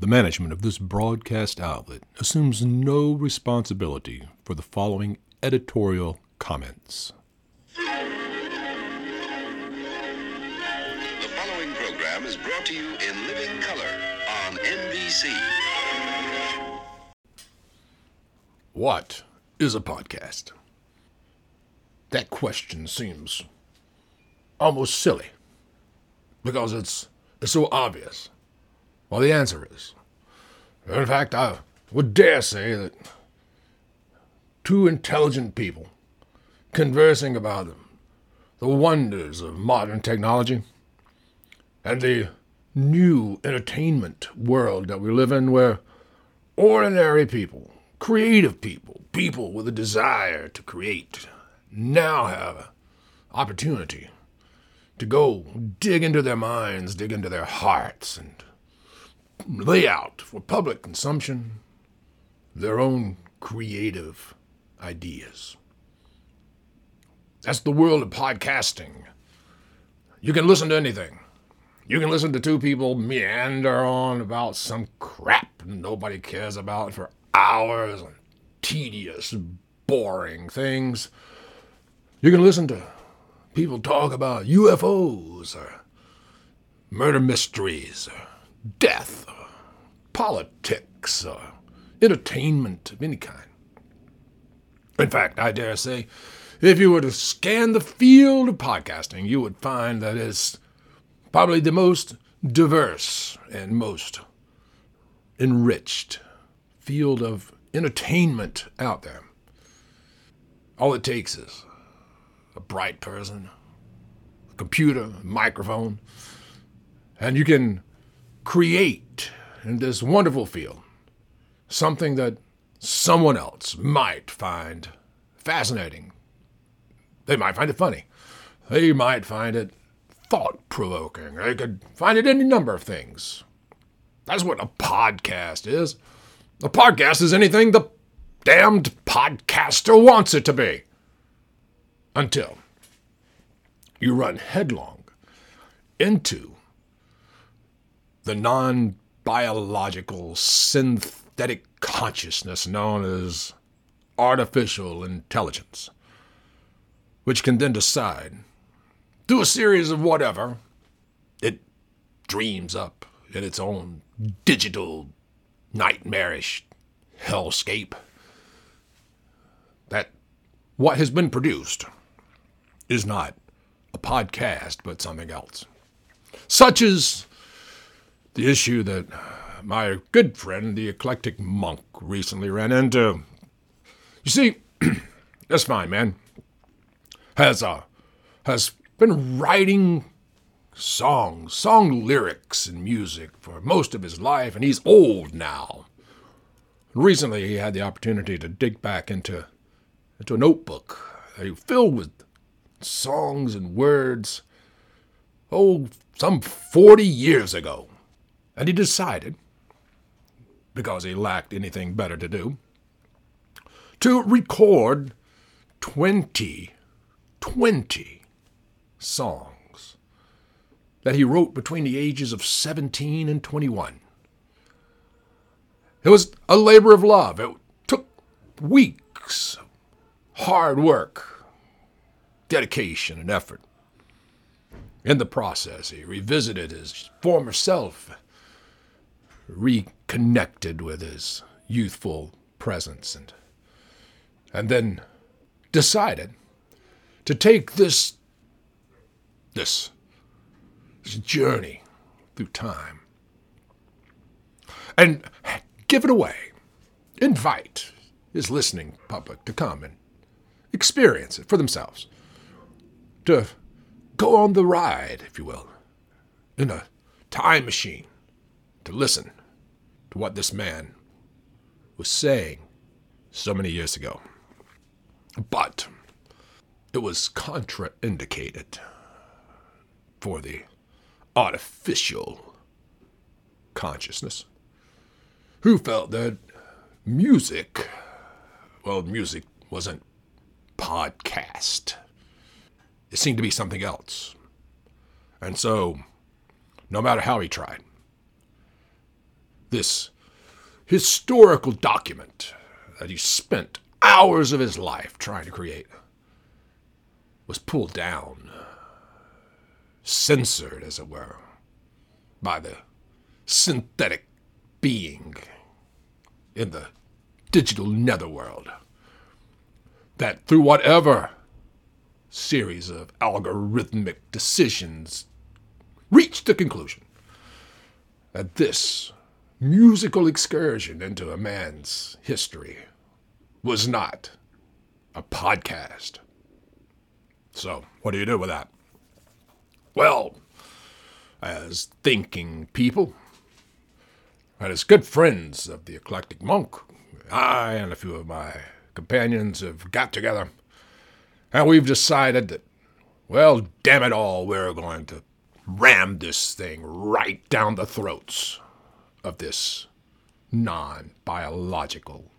The management of this broadcast outlet assumes no responsibility for the following editorial comments. The following program is brought to you in living color on NBC. What is a podcast? That question seems almost silly because it's, it's so obvious. Well, the answer is. In fact, I would dare say that two intelligent people conversing about them, the wonders of modern technology and the new entertainment world that we live in, where ordinary people, creative people, people with a desire to create, now have opportunity to go dig into their minds, dig into their hearts, and lay out for public consumption their own creative ideas. That's the world of podcasting. You can listen to anything. You can listen to two people meander on about some crap nobody cares about for hours on tedious, boring things. You can listen to people talk about UFOs or murder mysteries or death politics or entertainment of any kind. In fact, I dare say, if you were to scan the field of podcasting, you would find that it's probably the most diverse and most enriched field of entertainment out there. All it takes is a bright person, a computer, a microphone, and you can create in this wonderful field something that someone else might find fascinating. They might find it funny. They might find it thought provoking. They could find it any number of things. That's what a podcast is. A podcast is anything the damned podcaster wants it to be. Until you run headlong into the non biological synthetic consciousness known as artificial intelligence, which can then decide, through a series of whatever it dreams up in its own digital, nightmarish hellscape, that what has been produced is not a podcast, but something else. Such is the issue that my good friend, the eclectic monk, recently ran into. You see, this fine man has uh, has been writing songs, song lyrics, and music for most of his life, and he's old now. Recently, he had the opportunity to dig back into into a notebook filled with songs and words. Oh, some forty years ago. And he decided, because he lacked anything better to do, to record 20, 20 songs that he wrote between the ages of 17 and 21. It was a labor of love. It took weeks, hard work, dedication, and effort. In the process, he revisited his former self reconnected with his youthful presence and and then decided to take this this, this journey through time and give it away. Invite his listening public to come and experience it for themselves. To go on the ride if you will in a time machine to listen to what this man was saying so many years ago. But it was contraindicated for the artificial consciousness, who felt that music, well, music wasn't podcast. It seemed to be something else. And so, no matter how he tried, this historical document that he spent hours of his life trying to create was pulled down, censored, as it were, by the synthetic being in the digital netherworld. That through whatever series of algorithmic decisions reached the conclusion that this musical excursion into a man's history was not a podcast. So, what do you do with that? Well, as thinking people, and as good friends of the eclectic monk, I and a few of my companions have got together, and we've decided that, well, damn it all, we're going to ram this thing right down the throats of this non biological,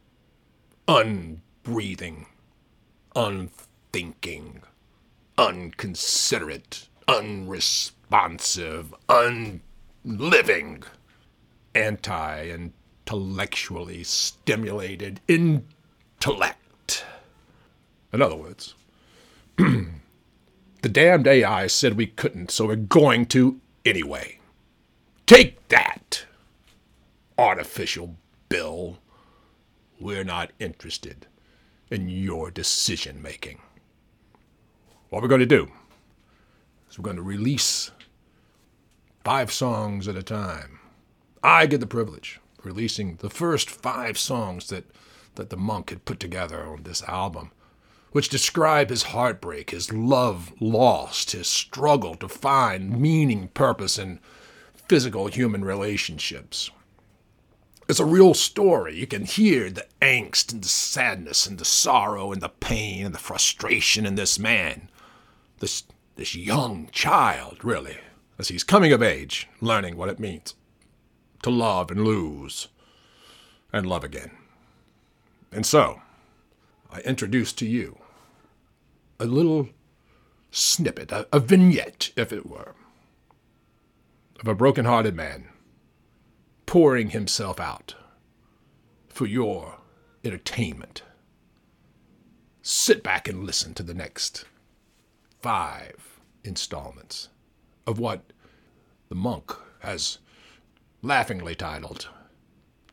unbreathing, unthinking, unconsiderate, unresponsive, unliving, anti intellectually stimulated intellect. In other words, the damned AI said we couldn't, so we're going to anyway. Take that, artificial bill. We're not interested in your decision making. What we're going to do is we're going to release five songs at a time. I get the privilege of releasing the first five songs that, that the monk had put together on this album, which describe his heartbreak, his love lost, his struggle to find meaning, purpose, in physical human relationships. It's a real story. You can hear the angst and the sadness and the sorrow and the pain and the frustration in this man this this young child, really, as he's coming of age, learning what it means to love and lose and love again. And so, I introduce to you a little snippet, a, a vignette, if it were, of a broken-hearted man pouring himself out for your entertainment. Sit back and listen to the next five installments of what the monk has laughingly titled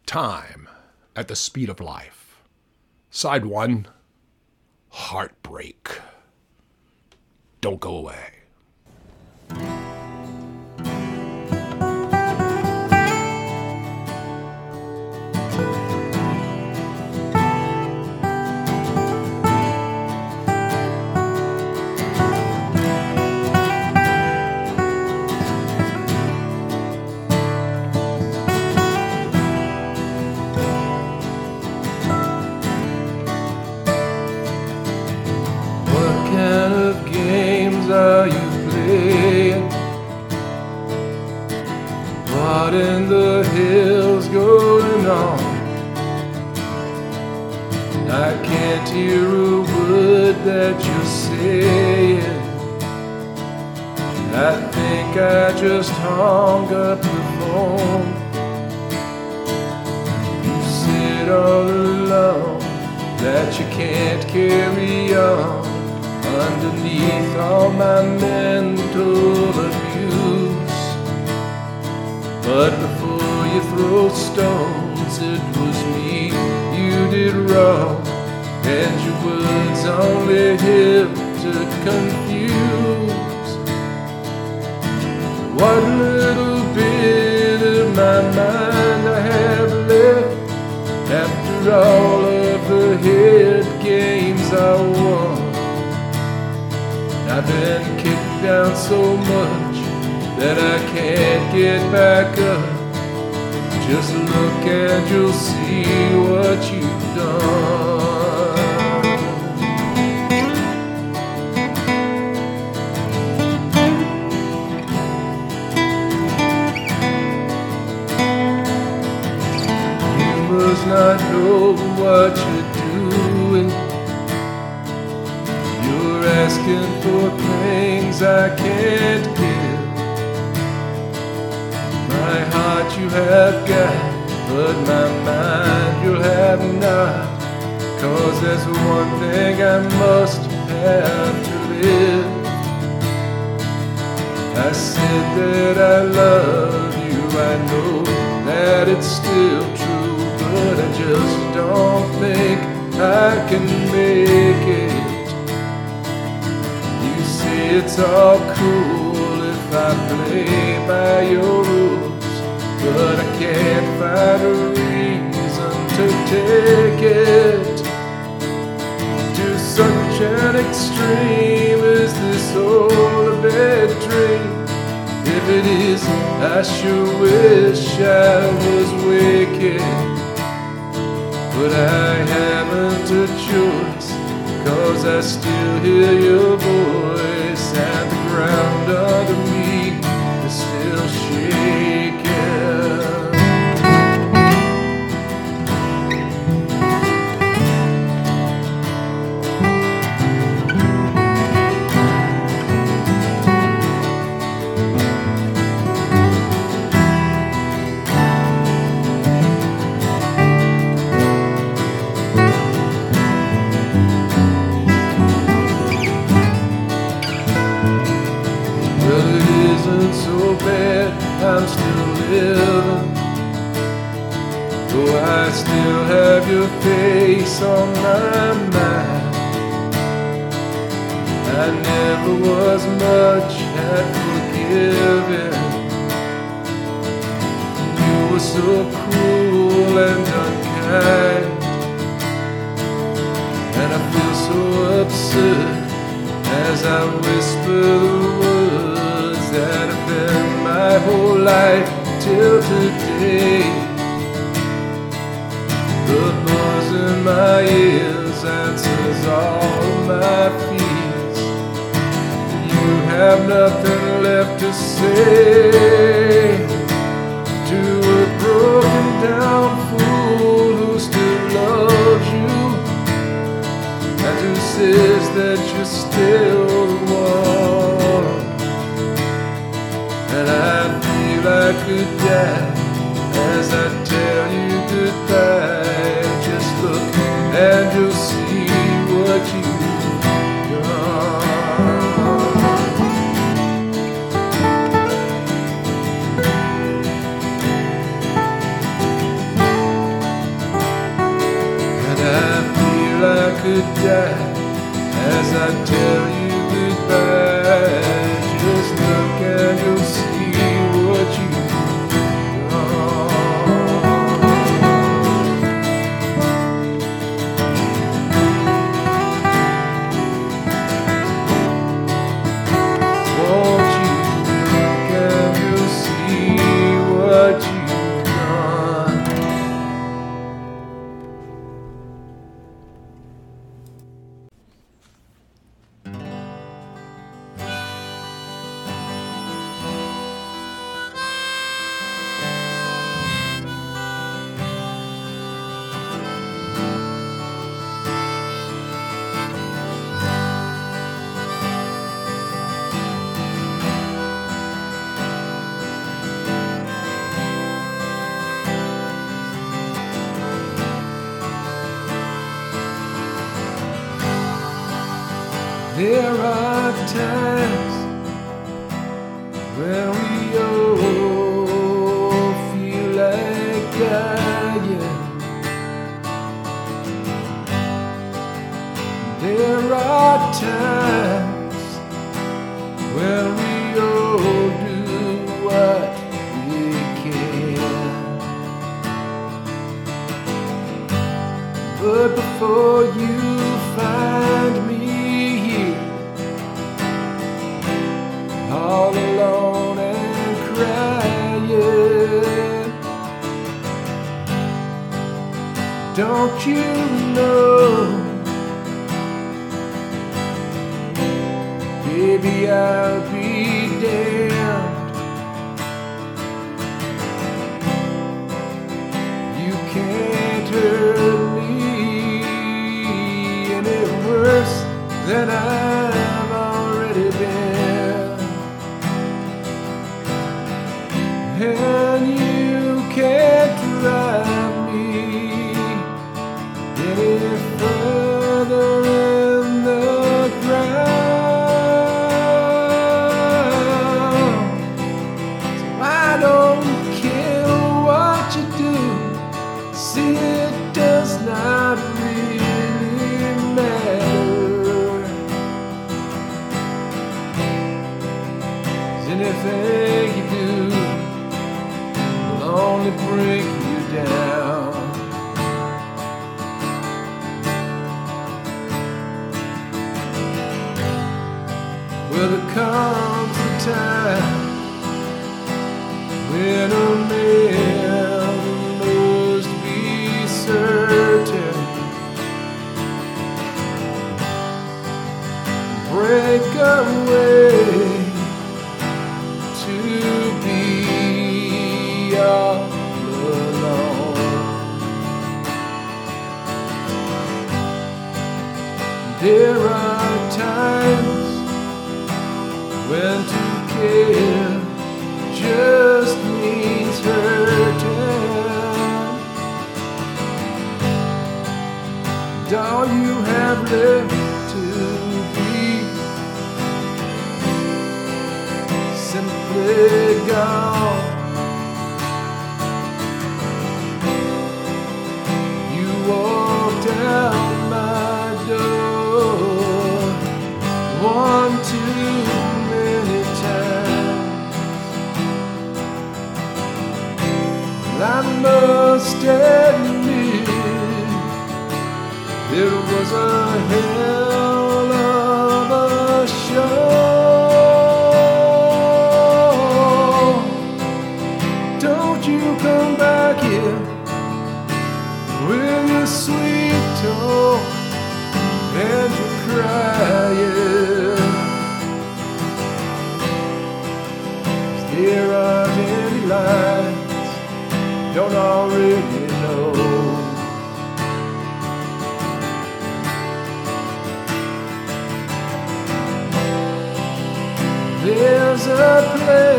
Time at the Speed of Life. Side one Heartbreak. Don't go away. I can't hear a word that you're saying. I think I just hung up the phone. You sit all alone that you can't carry on underneath all my mental abuse. But before you throw stones, it was me you did wrong, and your words only help to confuse. What little bit of my mind I have left after all of the head games I won. I've been kicked down so much that I can't get back up. Just look and you'll see what you've done. Not know what you're doing. You're asking for things I can't give. My heart you have got, but my mind you'll have not. Cause there's one thing I must have to live. I said that I love you, I know that it's still but I just don't think I can make it. You say it's all cool if I play by your rules, but I can't find a reason to take it to such an extreme is this all a bad dream? If it is, I sure wish I was wicked. But I haven't a choice, cause I still hear your voice, and the ground under me I still have your face on my mind. I never was much at forgiving. You were so cruel and unkind. And I feel so absurd as I whisper the words that have been my whole life till today. In my ears answers all of my fears. You have nothing left to say to a broken down fool who still loves you and who says that you're still the one. And I feel I could die as I tell you goodbye. Die as I tell you goodbye.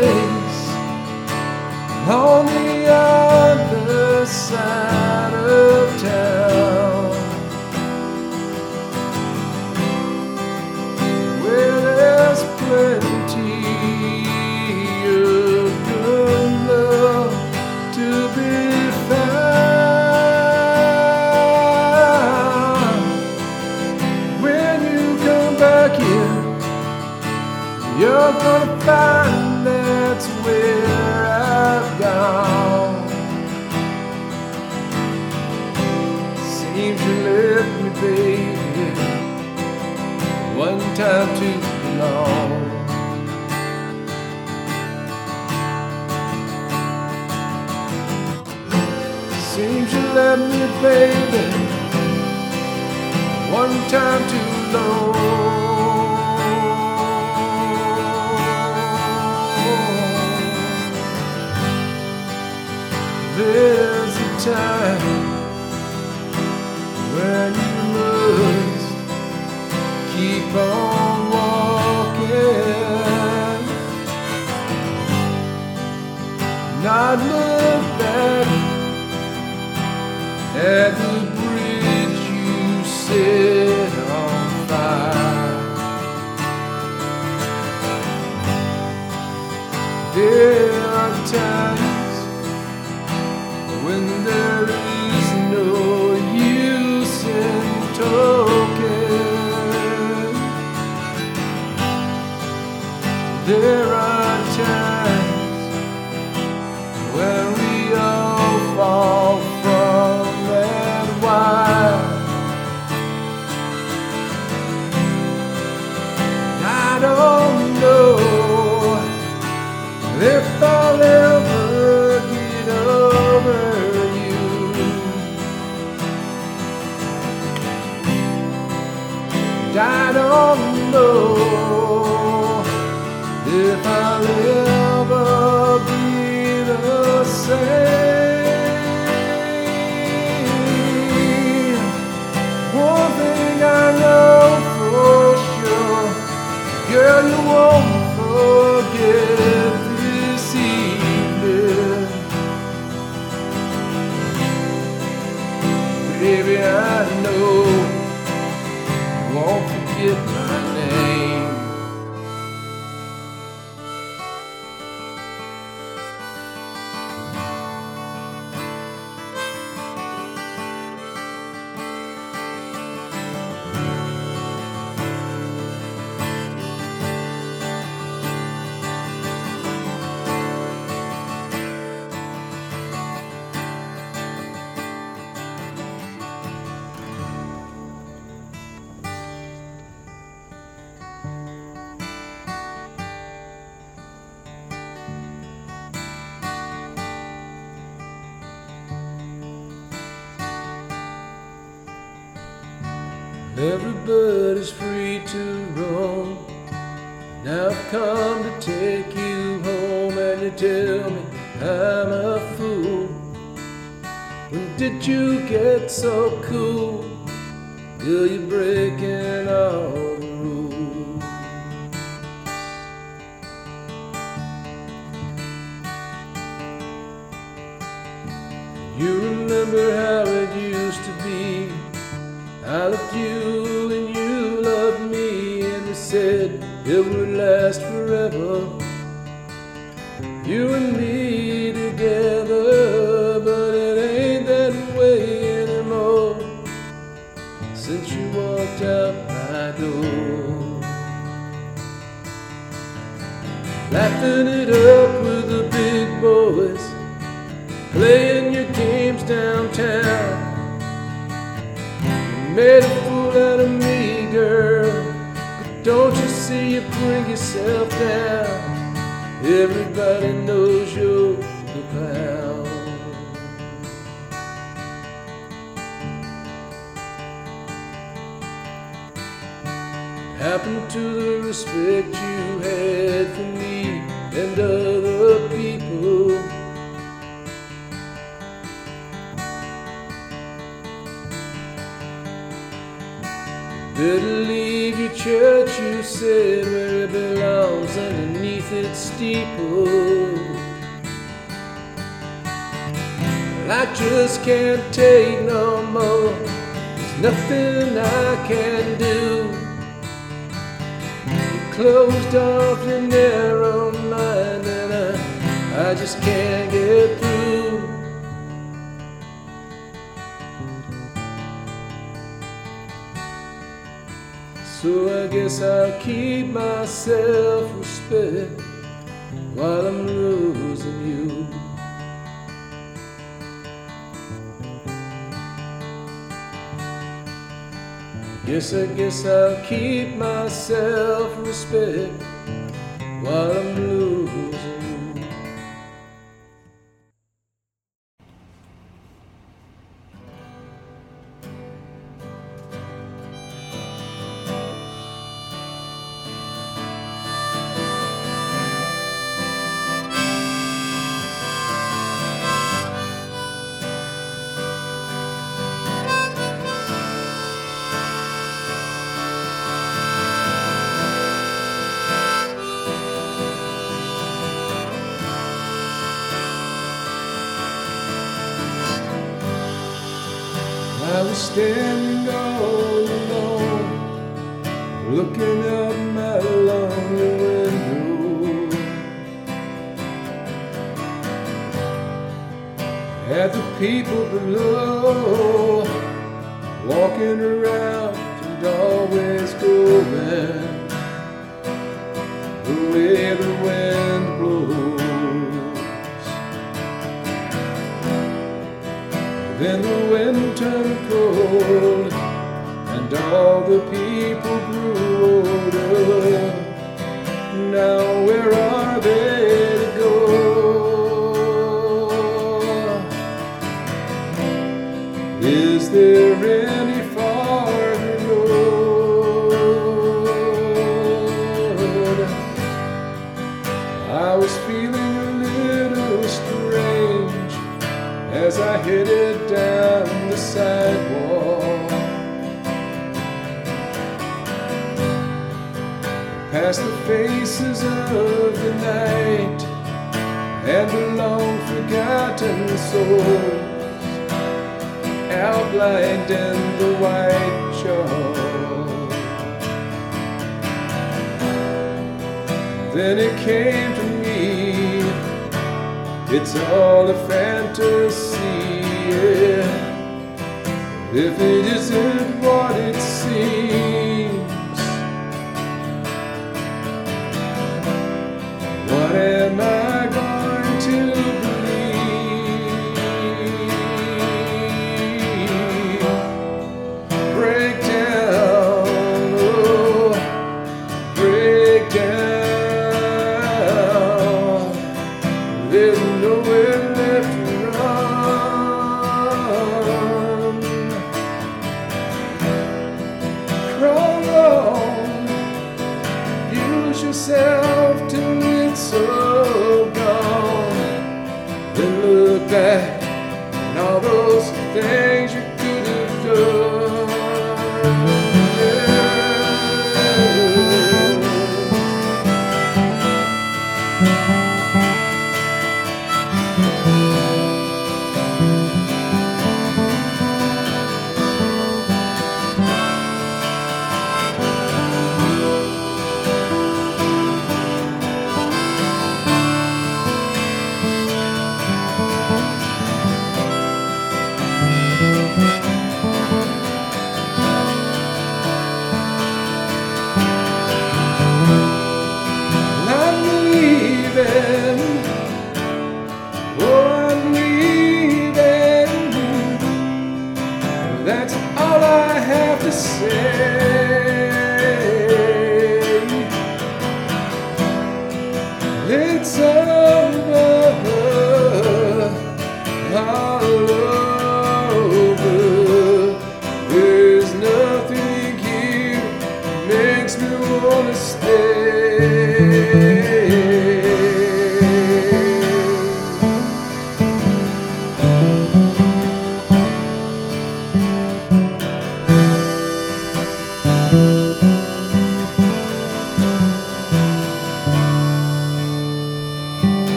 place on the other side. baby, one time too long. There's a time when you must keep on walking, not looking. Every bridge you set on fire. don't know if I live. Tell me I'm a fool. When did you get so cool? Girl, you're breaking all the rules. You remember how it used to be. I loved you and you loved me, and we said it would last forever. Yourself down? Everybody knows you're the clown. happened to the respect you steeple. I just can't take no more. There's nothing I can do You closed off your narrow mind and I, I just can't get through. So I guess I'll keep my self-respect while I'm losing you. Yes, I guess I'll keep my self-respect while where faces of the night and the long forgotten souls outlined in the white chalk. Then it came to me, it's all a fantasy. yeah. If it isn't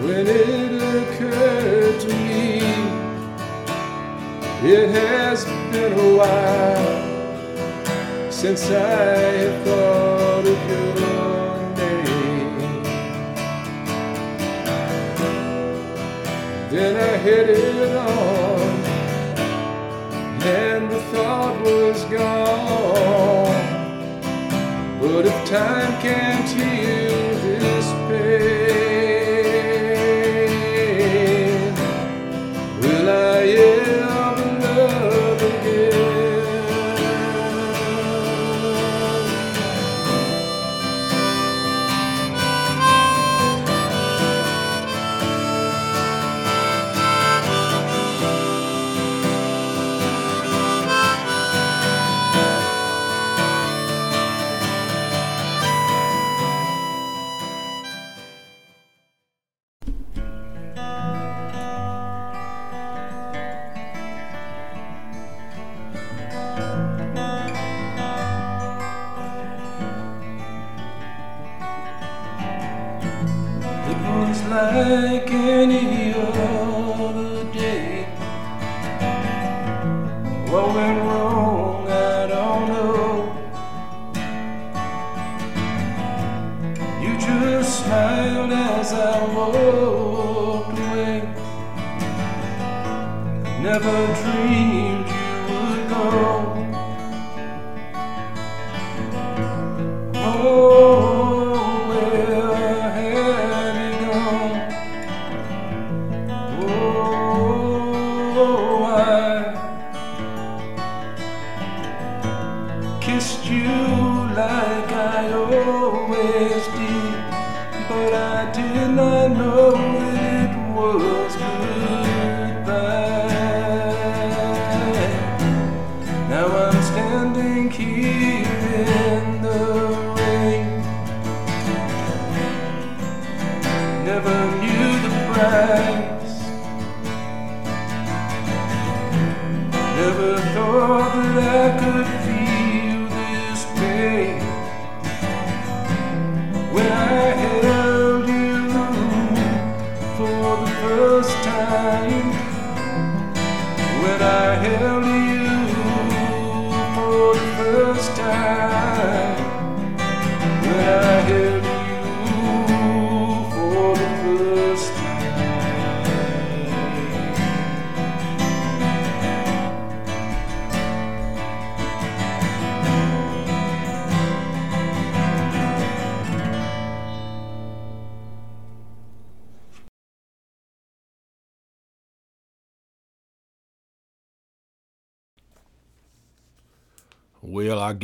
When it occurred to me, it has been a while since I have thought of your name. Then I headed on, and the thought was gone. But if time can't heal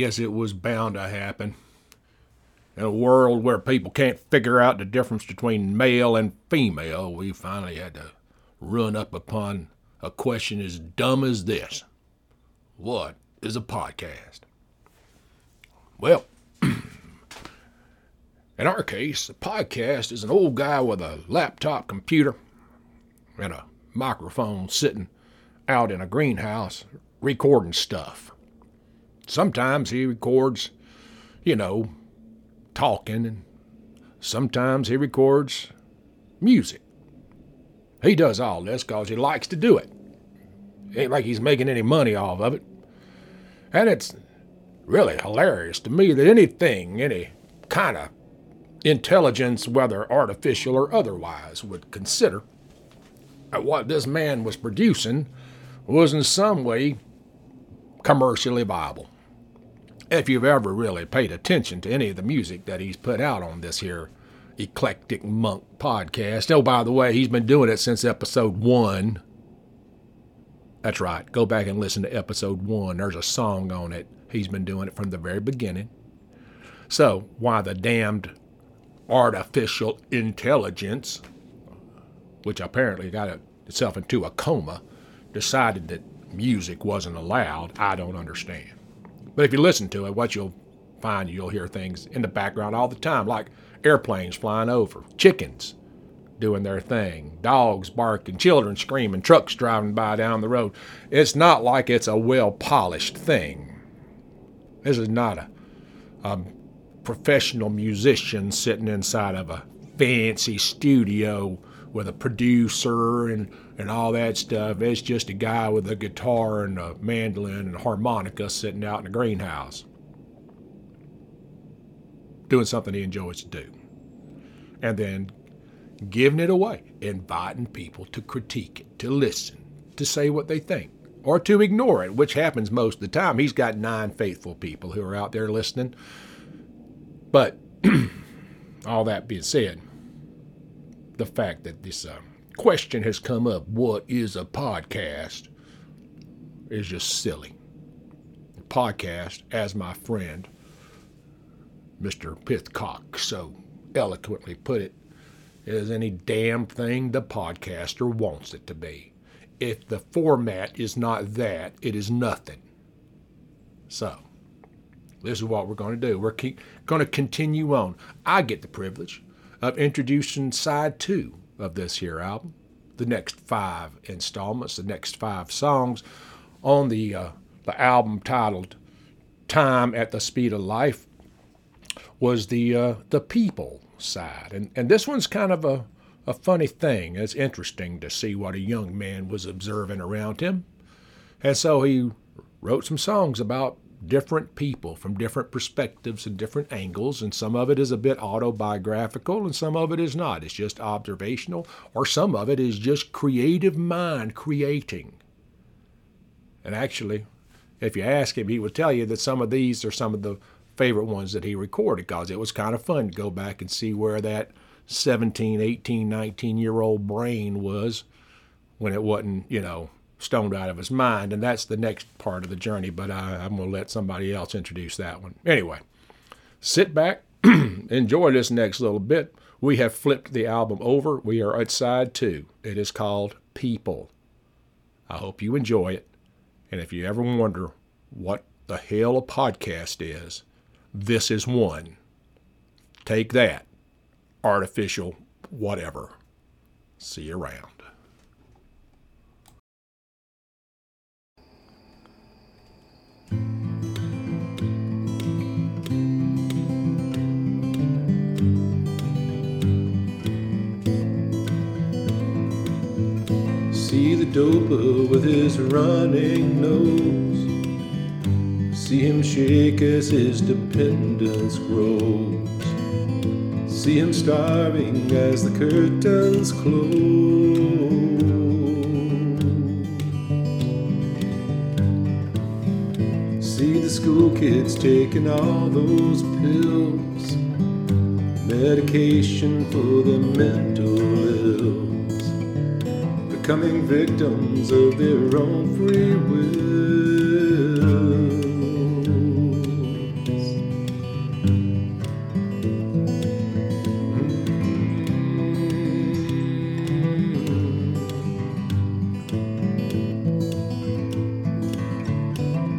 guess it was bound to happen. In a world where people can't figure out the difference between male and female, we finally had to run up upon a question as dumb as this What is a podcast? Well, in our case, a podcast is an old guy with a laptop computer and a microphone sitting out in a greenhouse recording stuff. Sometimes he records, you know, talking, and sometimes he records music. He does all this because he likes to do it. Ain't like he's making any money off of it. And it's really hilarious to me that anything, any kind of intelligence, whether artificial or otherwise, would consider that what this man was producing was in some way commercially viable. If you've ever really paid attention to any of the music that he's put out on this here Eclectic Monk podcast. Oh, by the way, he's been doing it since episode one. That's right. Go back and listen to episode one. There's a song on it. He's been doing it from the very beginning. So, why the damned artificial intelligence, which apparently got itself into a coma, decided that music wasn't allowed, I don't understand. But if you listen to it, what you'll find, you'll hear things in the background all the time, like airplanes flying over, chickens doing their thing, dogs barking, children screaming, trucks driving by down the road. It's not like it's a well polished thing. This is not a, a professional musician sitting inside of a fancy studio with a producer and, and all that stuff. It's just a guy with a guitar and a mandolin and a harmonica sitting out in a greenhouse doing something he enjoys to do. And then giving it away, inviting people to critique it, to listen, to say what they think, or to ignore it, which happens most of the time. He's got nine faithful people who are out there listening. But all that being said, the fact that this uh, question has come up what is a podcast is just silly. A podcast, as my friend Mr. Pithcock so eloquently put it, is any damn thing the podcaster wants it to be. If the format is not that, it is nothing. So, this is what we're going to do. We're going to continue on. I get the privilege of introducing side two of this here album, the next five installments, the next five songs on the uh, the album titled "Time at the Speed of Life." Was the uh, the people side, and and this one's kind of a a funny thing. It's interesting to see what a young man was observing around him, and so he wrote some songs about different people from different perspectives and different angles, and some of it is a bit autobiographical and some of it is not. It's just observational, or some of it is just creative mind creating. And actually, if you ask him, he would tell you that some of these are some of the favorite ones that he recorded because it was kind of fun to go back and see where that 17, 18, 19 year old brain was when it wasn't, you know, stoned out of his mind, and that's the next part of the journey. But I, am going to let somebody else introduce that one. Anyway, sit back, enjoy this next little bit. We have flipped the album over. We are at side two. It is called People. I hope you enjoy it. And if you ever wonder what the hell a podcast is, this is one. Take that, artificial whatever. See you around. Doper with his running nose. See him shake as his dependence grows. See him starving as the curtains close. See the school kids taking all those pills, medication for the mental becoming victims of their own free wills.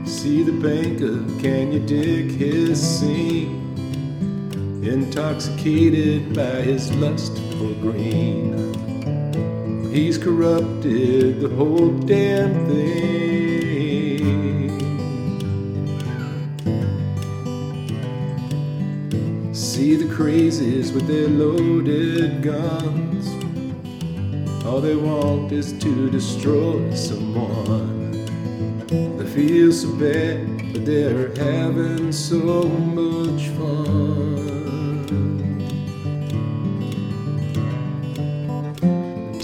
See the banker, can you dig his scene? Intoxicated by his lust for green. He's corrupted the whole damn thing. See the crazies with their loaded guns. All they want is to destroy someone. They feel so bad, but they're having so much fun.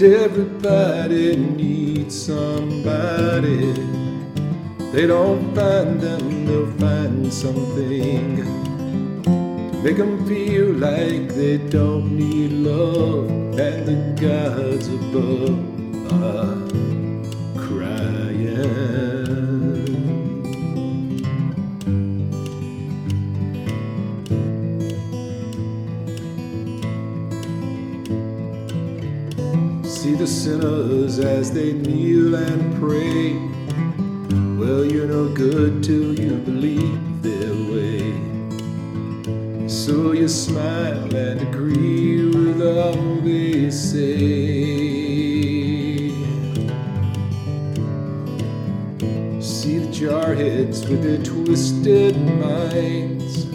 Everybody needs somebody. They don't find them, they'll find something to make them feel like they don't need love, and the gods above as they kneel and pray. Well, you're no good till you believe their way. So you smile and agree with all they say. See the jarheads with their twisted minds.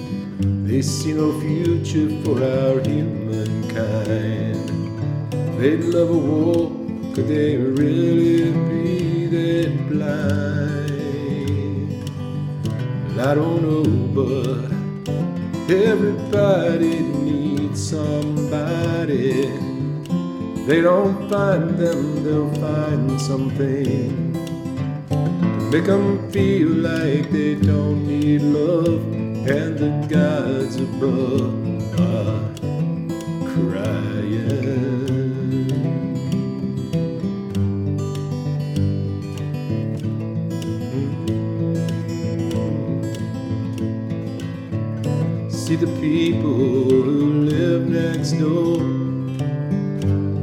They see no future for our humankind. They'd love a war, could they something to make them feel like they don't need love, and the gods above are crying. See the people who live next door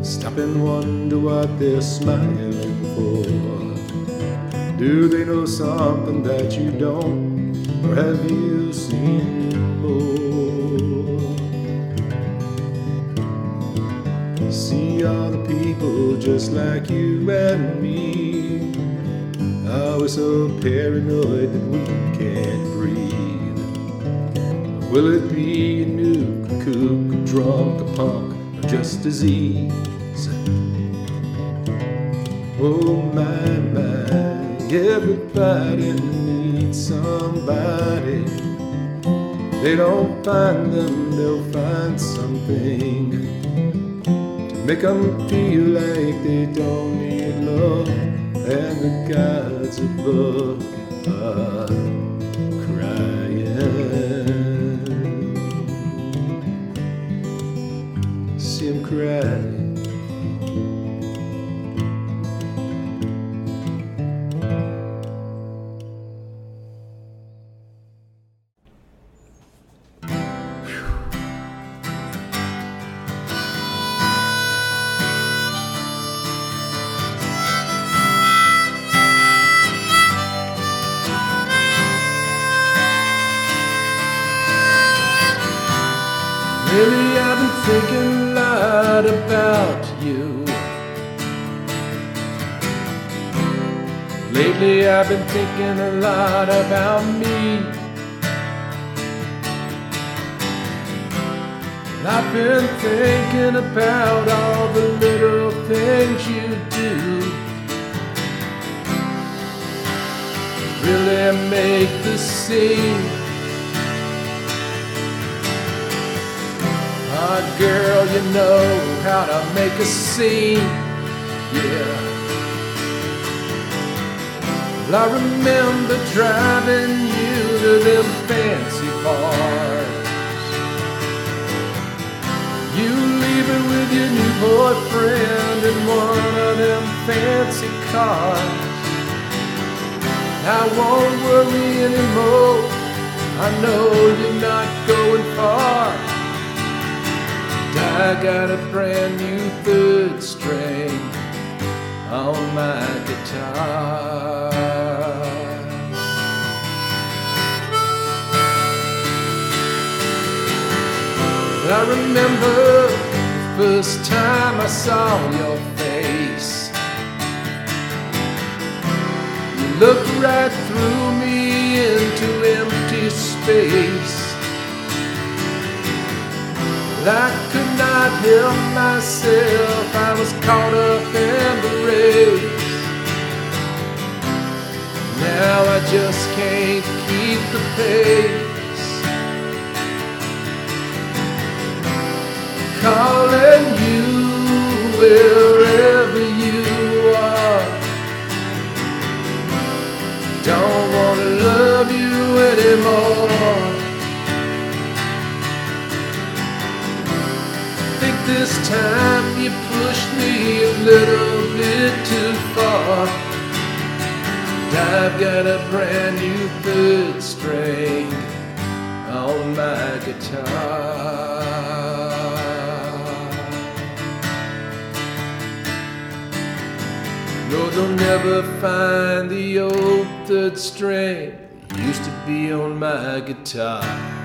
Stop and wonder what they're smiling Do they know something that you don't? Or have you seen more? See the people just like you and me. Are we so paranoid that we can't breathe? Will it be a a kook, a drunk, a punk, or just disease? Oh find them, they'll find something to make them feel like they don't need love. And the gods above Calling you wherever you are. Don't wanna love you anymore. think this time you pushed me a little bit too far. I've got a brand new third string on my guitar. No, they'll never find the old third string that used to be on my guitar.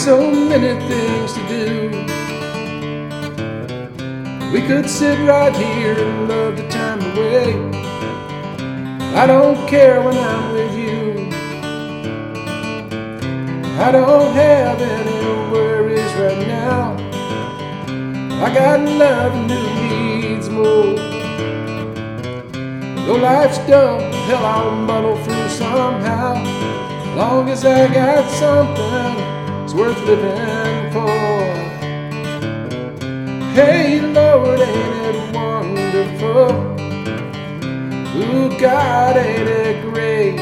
So many things to do. We could sit right here and love the time away. I don't care when I'm with you. I don't have any worries right now. I got loving who needs more. Though life's dumb, hell, I'll muddle through somehow. Long as I got something, worth living for. Hey, Lord, ain't it wonderful? Ooh, God, ain't it great?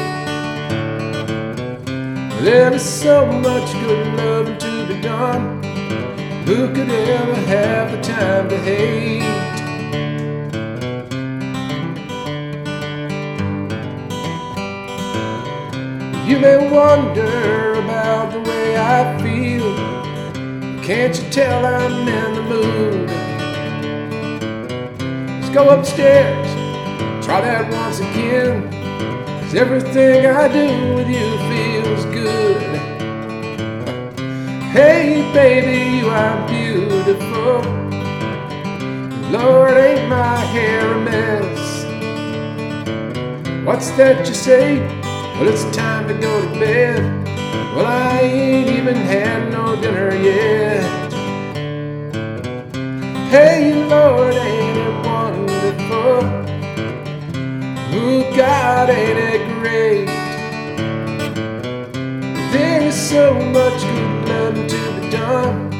There is so much good loving to be done. Who could ever have the time to hate? You may wonder about the way I. Can't you tell I'm in the mood? Let's go upstairs, try that once again. Cause everything I do with you feels good. Hey, baby, you are beautiful. Lord, ain't my hair a mess? What's that you say? Well, it's time to go to bed. Well, I ain't even had no dinner yet. Hey, Lord, ain't it wonderful? Ooh, God, ain't it great? There is so much good love to be done.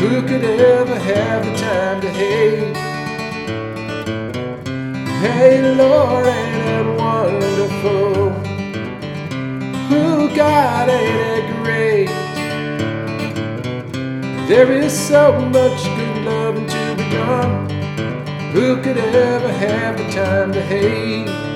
Who could ever have the time to hate? Hey, Lord, ain't it wonderful? It great? There is so much good loving to be done. Who could ever have the time to hate?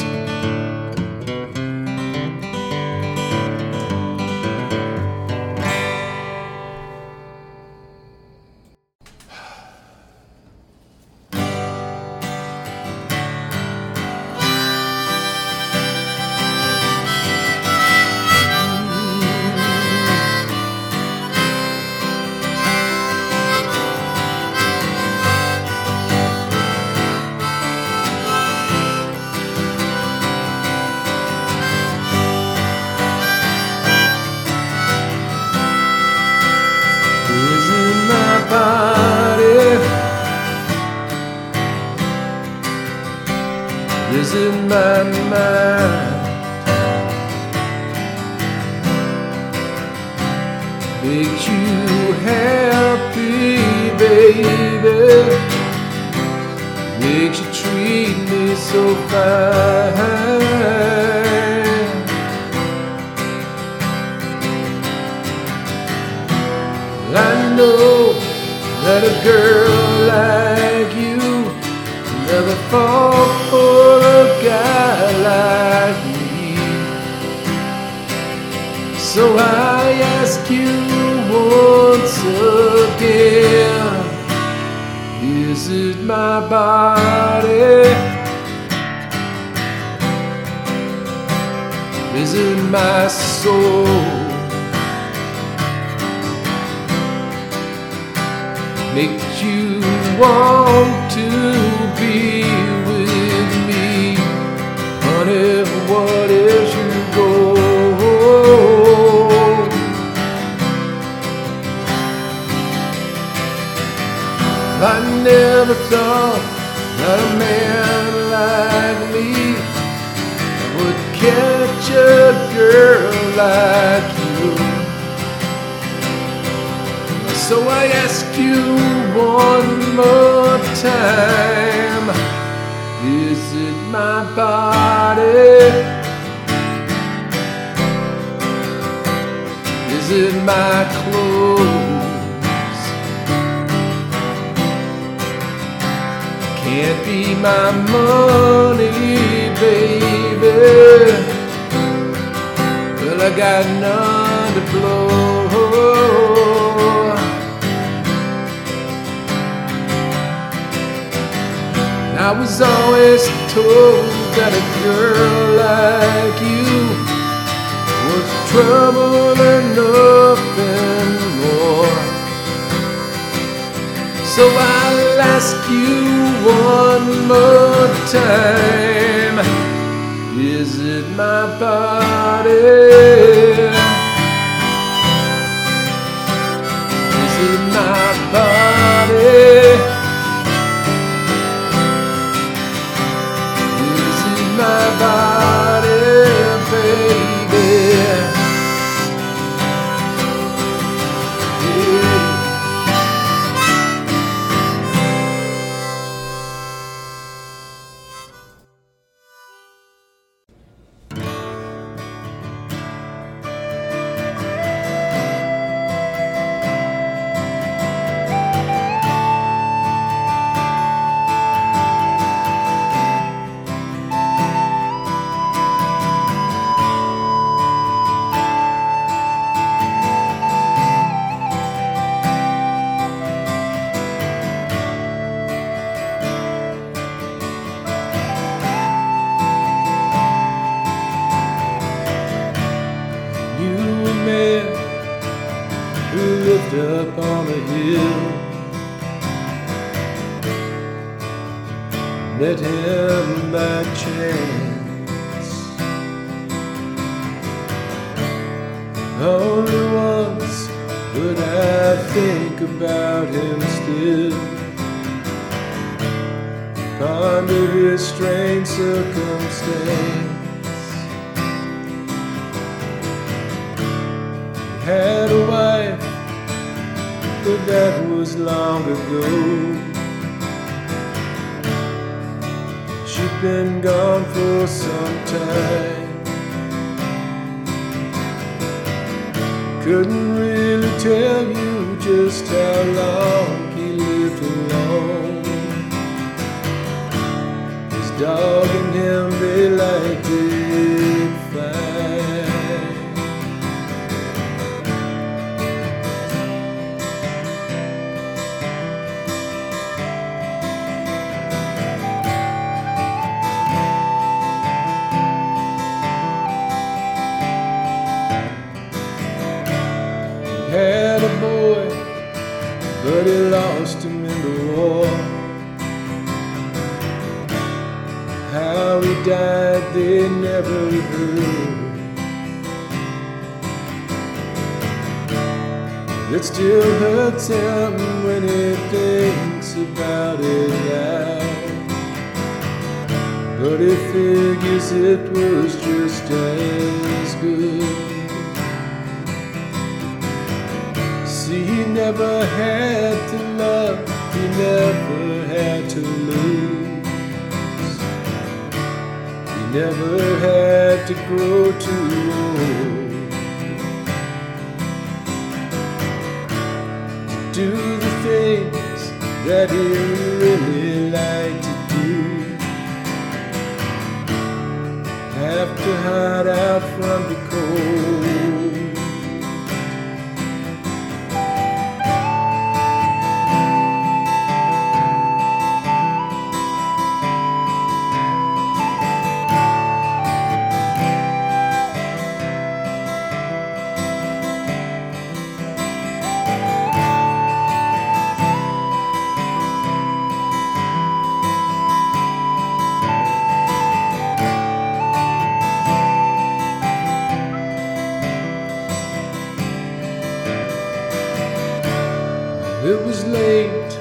it was late,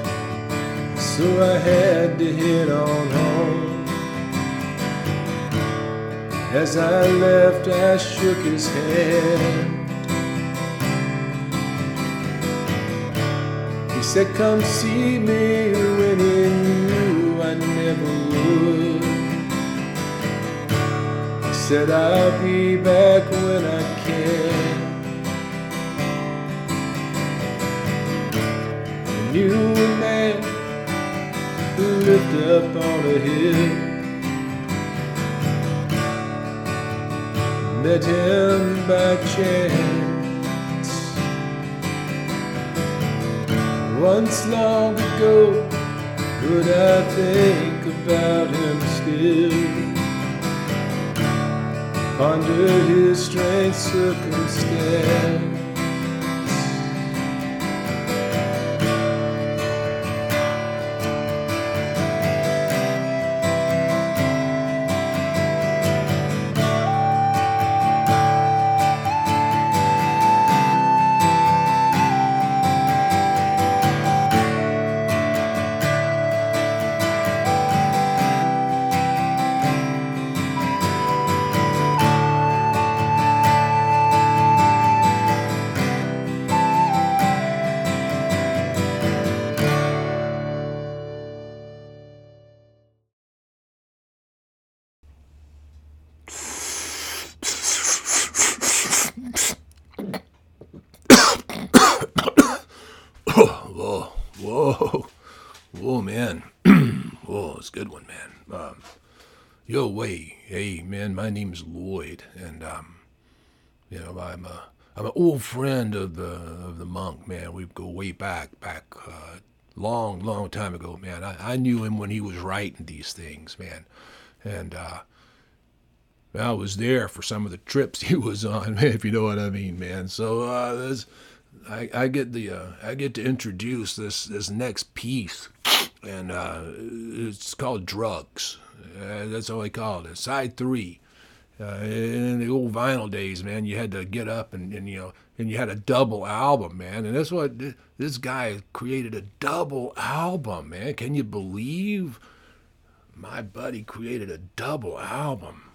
so I had to head on home. As I left, I shook his hand. He said, Come see me when he knew I never would. He said, I'll be back when I can. you a man who lived up on a hill. Met him by chance once long ago, Could I think about him still. Under his strange circumstance. Yo, way, hey, man, my name's Lloyd, and um, you know, I'm a, I'm an old friend of the of the monk, man. We go way back, back, uh, long, long time ago, man. I, I knew him when he was writing these things, man, and uh, I was there for some of the trips he was on, if you know what I mean, man. So uh, I, I get the uh, I get to introduce this this next piece, and uh, it's called Drugs. Uh, that's all they called it. Side three. Uh, in the old vinyl days, man, you had to get up and, and you know, and you had a double album, man. And that's what this guy created a double album, man. Can you believe my buddy created a double album?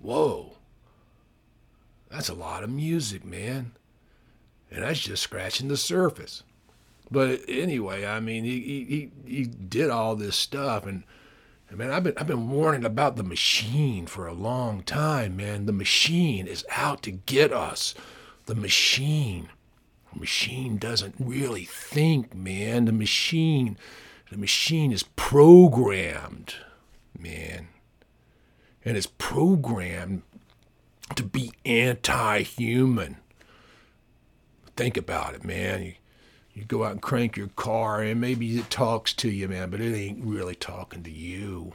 Whoa. That's a lot of music, man. And that's just scratching the surface. But anyway, I mean, he, he, he, he did all this stuff. And, and, man, I've been, I've been warning about the machine for a long time, man. The machine is out to get us. The machine. The machine doesn't really think, man. The machine, the machine is programmed, man and is programmed to be anti human. Think about it, man. You, go out and crank your car, and maybe it talks to you, man, but it ain't really talking to you.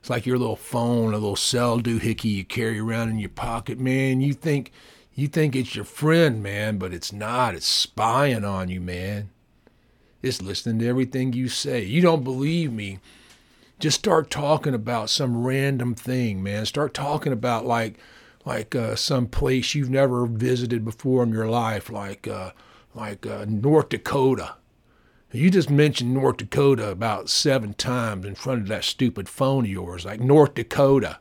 It's like your little phone, a little cell doohickey you carry around in your pocket, man. You think you think it's your friend, man, but it's not. It's spying on you, man. It's listening to everything you say. You don't believe me just start talking about some random thing, man. Start talking about like like uh, some place you've never visited before in your life, like uh, like uh, North Dakota. You just mentioned North Dakota about seven times in front of that stupid phone of yours, like North Dakota,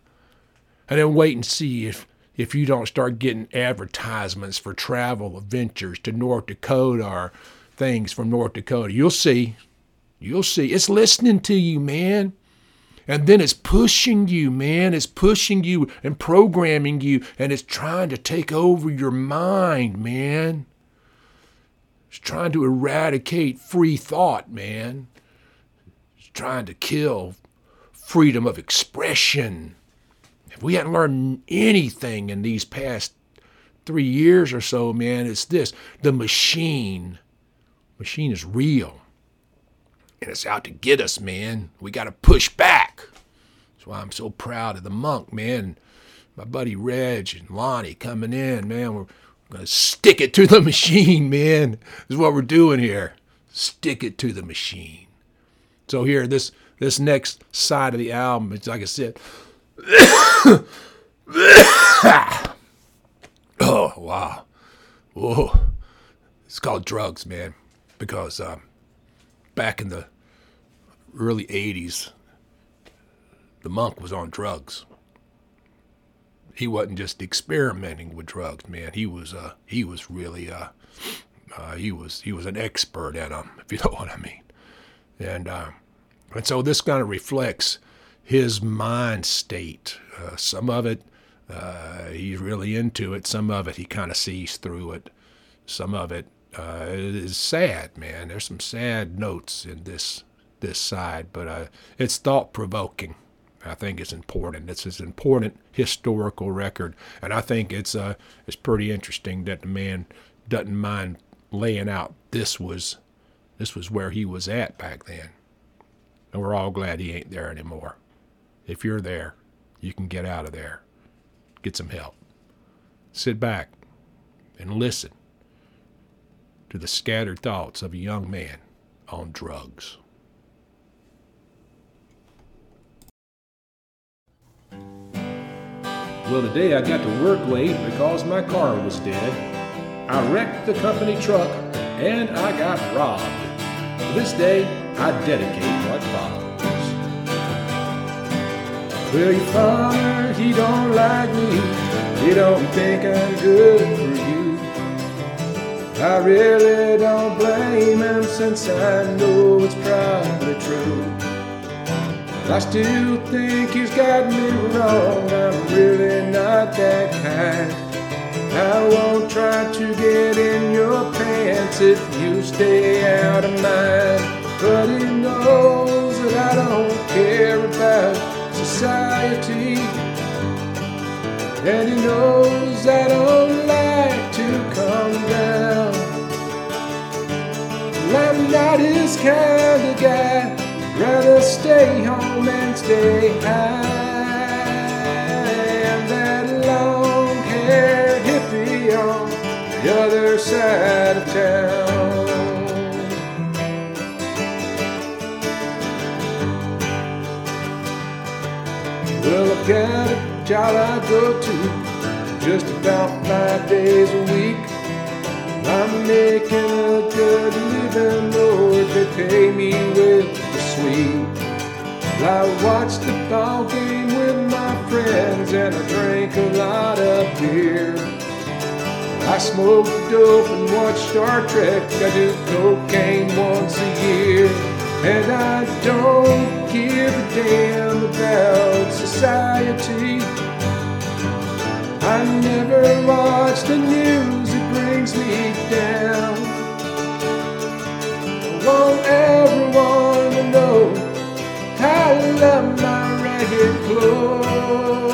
and then wait and see if if you don't start getting advertisements for travel adventures to North Dakota or things from North Dakota. You'll see. You'll see. It's listening to you, man. And then it's pushing you, man. It's pushing you and programming you, and it's trying to take over your mind, man. It's trying to eradicate free thought, man. It's trying to kill freedom of expression. If we hadn't learned anything in these past three years or so, man, it's this the machine. Machine is real and it's out to get us, man. We got to push back. That's why I'm so proud of the monk, man. My buddy Reg and Lonnie coming in, man. We're stick it to the machine, man. This is what we're doing here. Stick it to the machine. So here, this this next side of the album, it's like I said. oh wow, whoa! It's called drugs, man, because um, back in the early 80s, the monk was on drugs. He wasn't just experimenting with drugs, man. He was uh he was really uh, uh he was he was an expert at them, if you know what I mean. And uh, and so this kind of reflects his mind state. Uh, some of it uh, he's really into it. Some of it he kind of sees through it. Some of it uh, is sad, man. There's some sad notes in this this side, but uh, it's thought provoking. I think it's important. It's an important historical record, and I think it's uh it's pretty interesting that the man doesn't mind laying out this was this was where he was at back then. And we're all glad he ain't there anymore. If you're there, you can get out of there. Get some help. Sit back and listen to the scattered thoughts of a young man on drugs. Well, today I got to work late because my car was dead. I wrecked the company truck and I got robbed. This day I dedicate what follows. Well, your father, he don't like me. He don't think I'm good for you. I really don't blame him since I know it's probably true. I still think he's got me wrong. I'm really not that kind. I won't try to get in your pants if you stay out of mine. But he knows that I don't care about society. And he knows I don't like to come down. Well, I'm not his kind of guy. Rather stay home and stay high. I'm that long haired hippie on the other side of town. Well, I've got a job I go to just about five days a week. I'm making a good living, Lord, they pay me the sweet. I watched the ball game with my friends and I drank a lot of beer. I smoked dope and watched Star Trek. I do cocaine once a year. And I don't give a damn about society. I never watch the news, it brings me down. Want everyone to know I love my ragged clothes.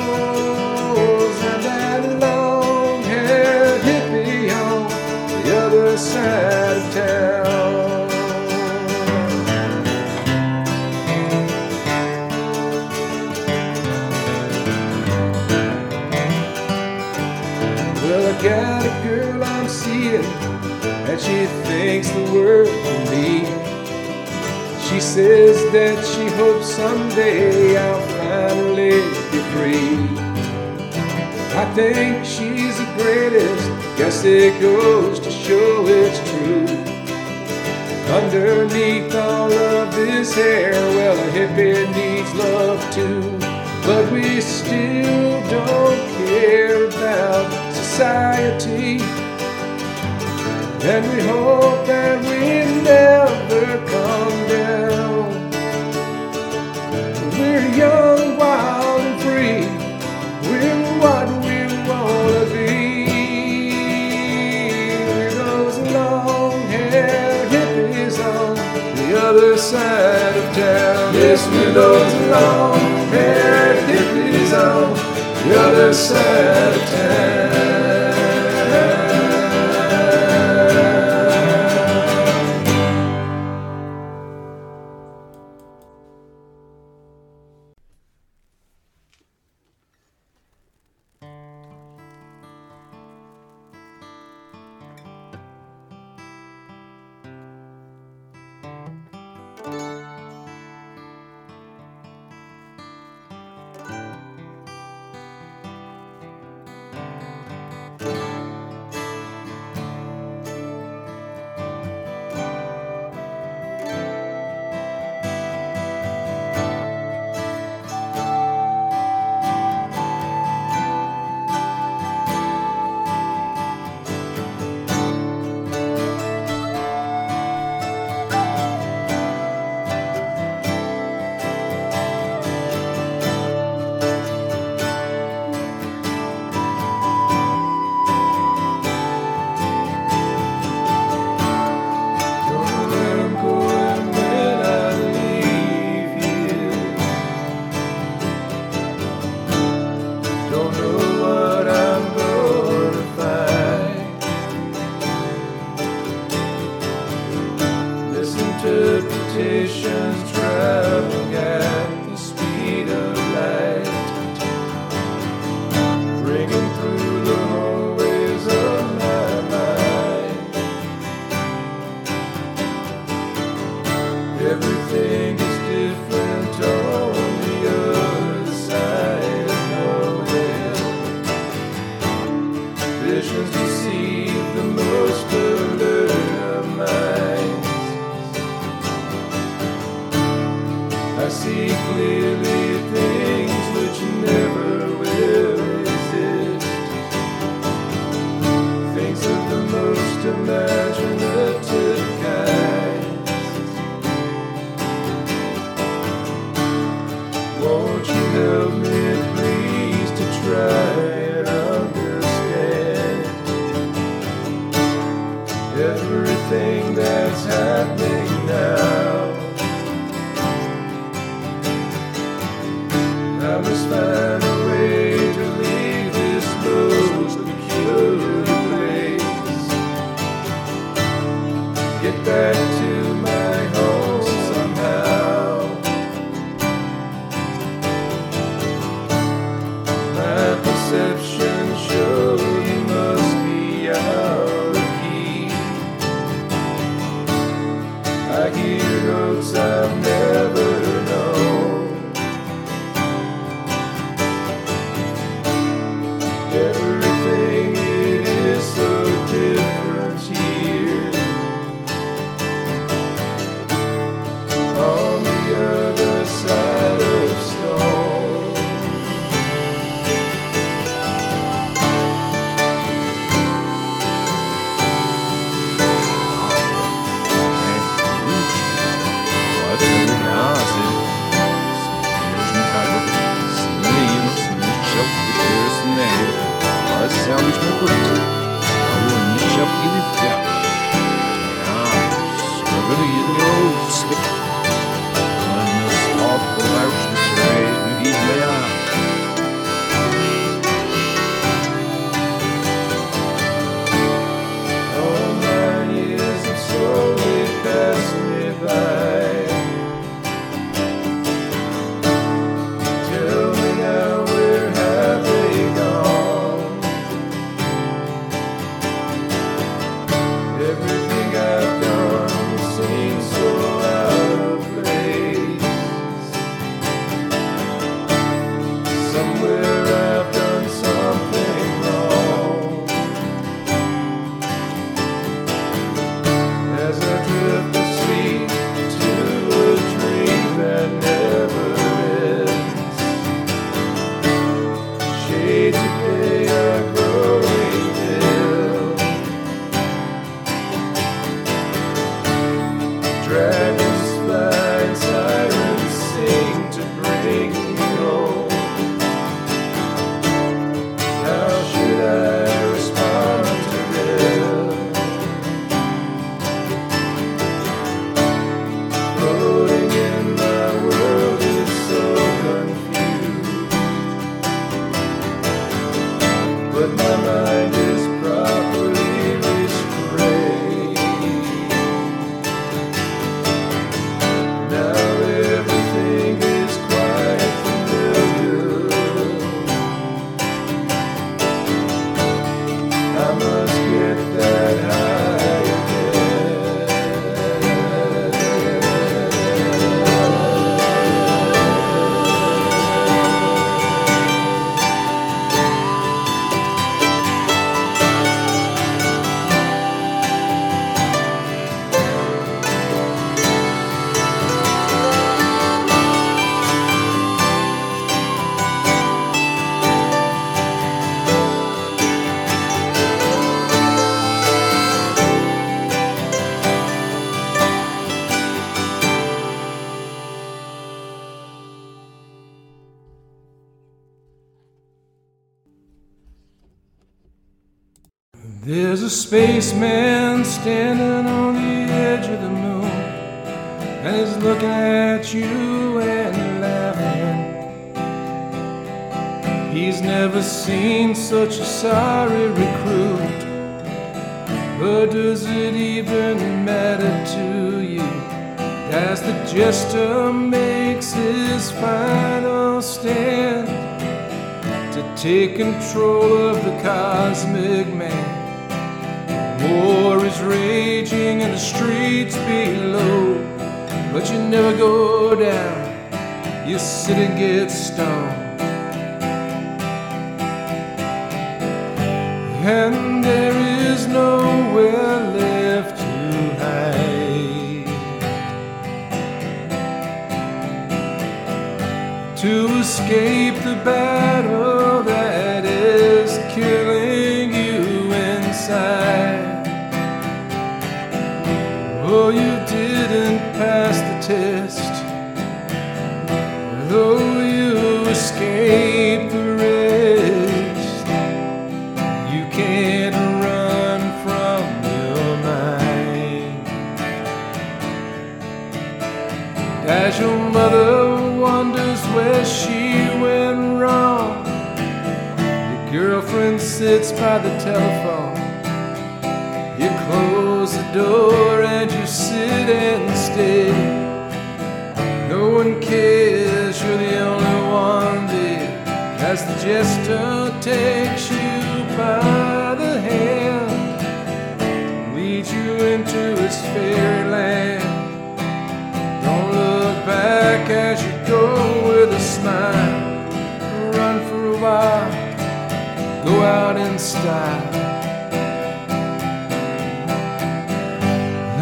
And that long haired hippie on the other side and she thinks the world of me. She says that she hopes someday I'll finally be free. I think she's the greatest, guess it goes to show it's true. Underneath all of this hair, well, a hippie needs love too. But we still don't care about society. And we hope that we never come down. We're young, wild, and free. We're what we wanna be. We're those long-haired hippies on the other side of town. Yes, we're those long-haired hippies on the other side of town. out in style.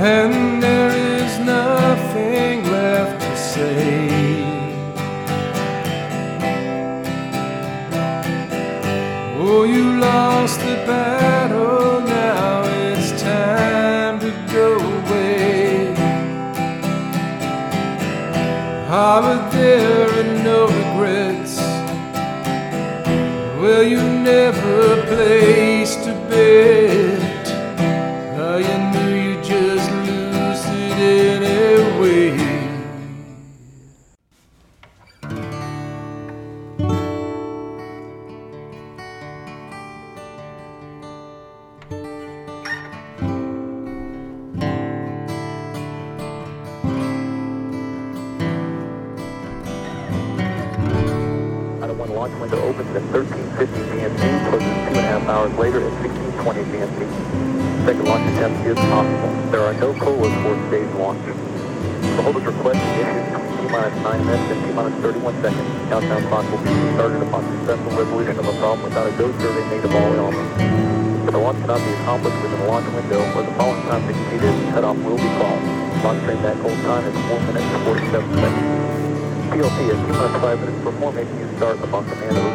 And there is nothing left to say. Oh, you lost the battle, now it's time to go away. Ah, I was there and no regrets. Will you never? Saturday. Making you start upon command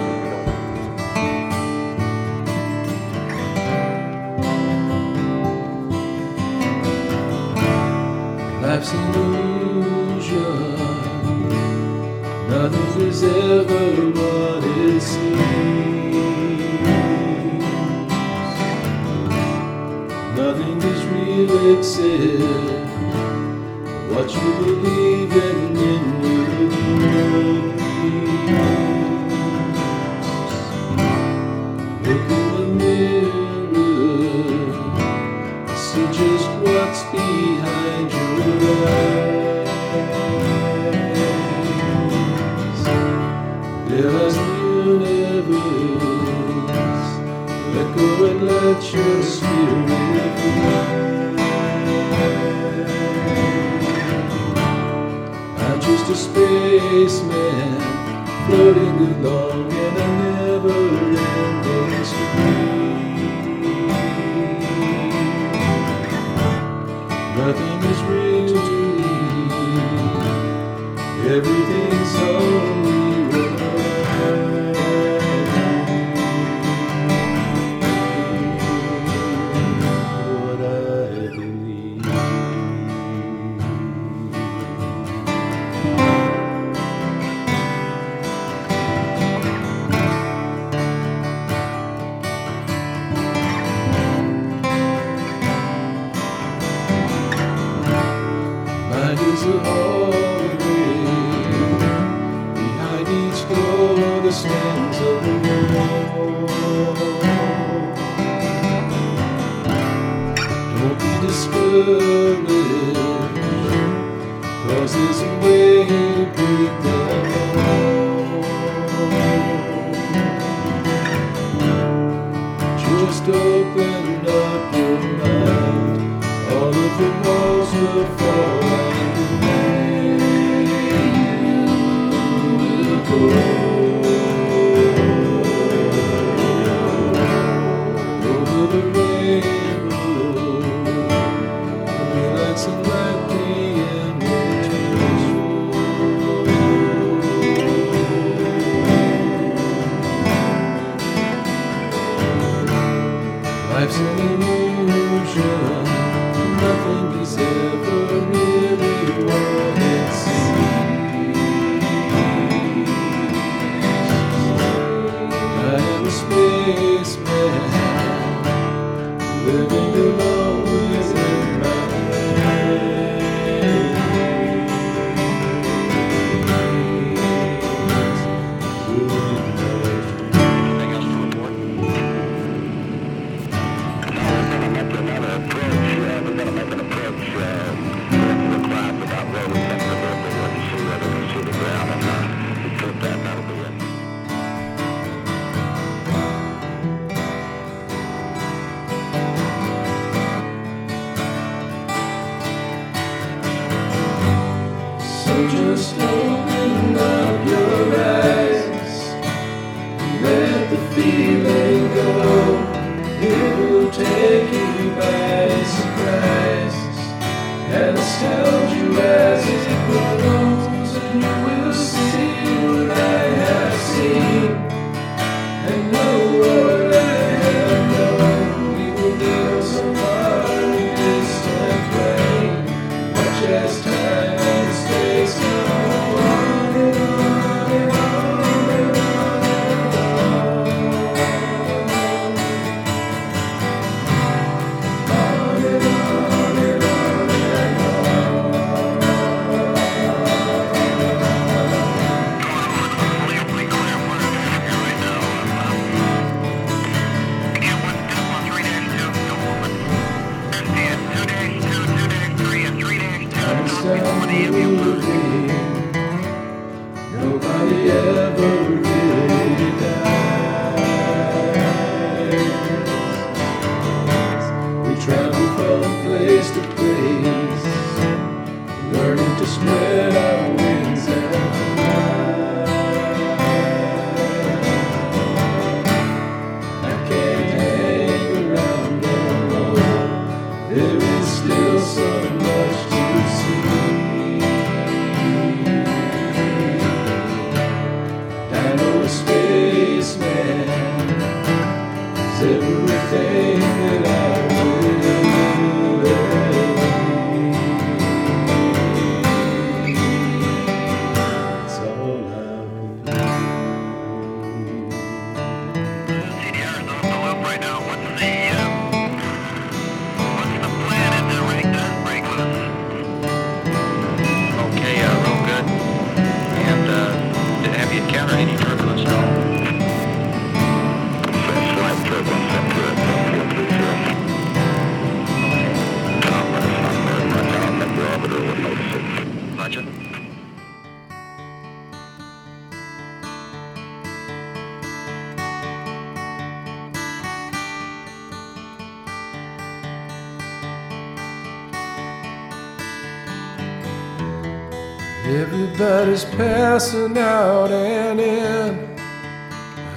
passing out and in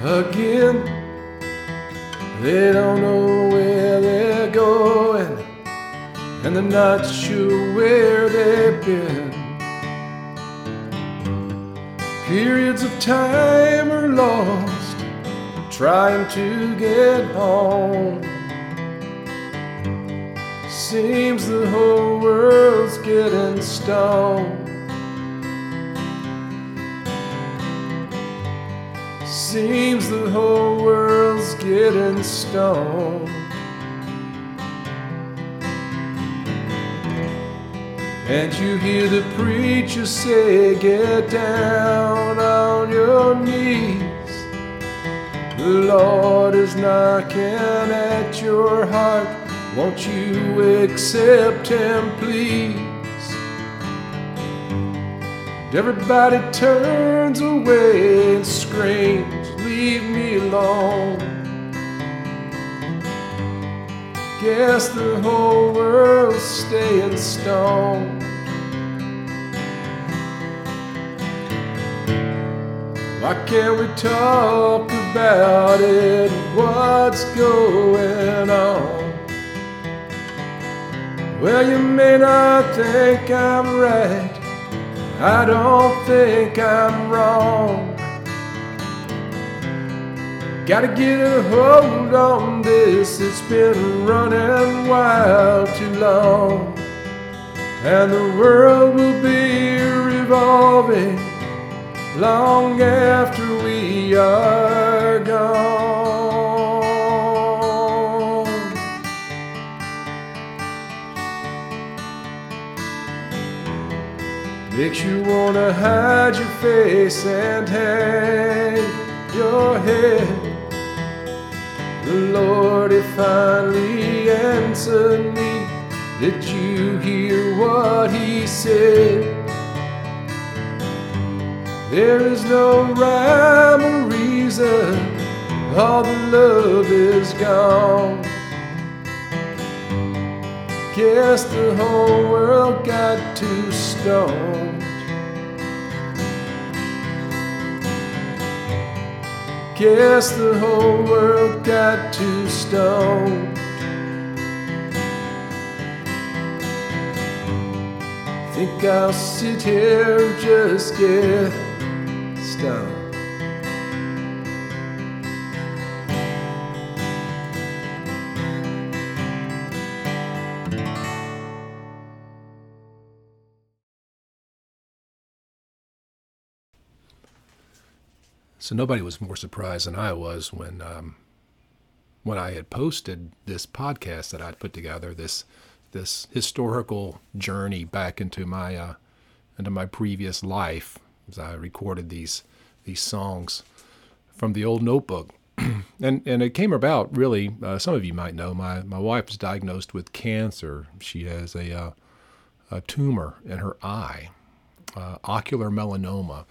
again. They don't know where they're going, and they're not sure where they've been. Periods of time are lost trying to get home. Seems the whole world's getting stoned. Seems the whole world's getting stoned. And you hear the preacher say, Get down on your knees. The Lord is knocking at your heart. Won't you accept Him, please? And everybody turns away and screams, Leave me alone. Guess the whole world's staying stoned. Why can't we talk about it? What's going on? Well, you may not think I'm right. I don't think I'm wrong. Gotta get a hold on this, it's been running wild too long. And the world will be revolving long after we are gone. Makes you wanna hide your face and hang your head. The Lord, he finally answered me. Did you hear what he said? There is no rhyme or reason, all the love is gone. Guess the whole world got too stoned. Guess the whole world got too stoned. Think I'll sit here and just get stoned. So nobody was more surprised than I was when um, when I had posted this podcast that I'd put together this this historical journey back into my uh, into my previous life as I recorded these these songs from the old notebook. and and it came about really. Uh, some of you might know my my wife was diagnosed with cancer. She has a uh, a tumor in her eye, uh, ocular melanoma.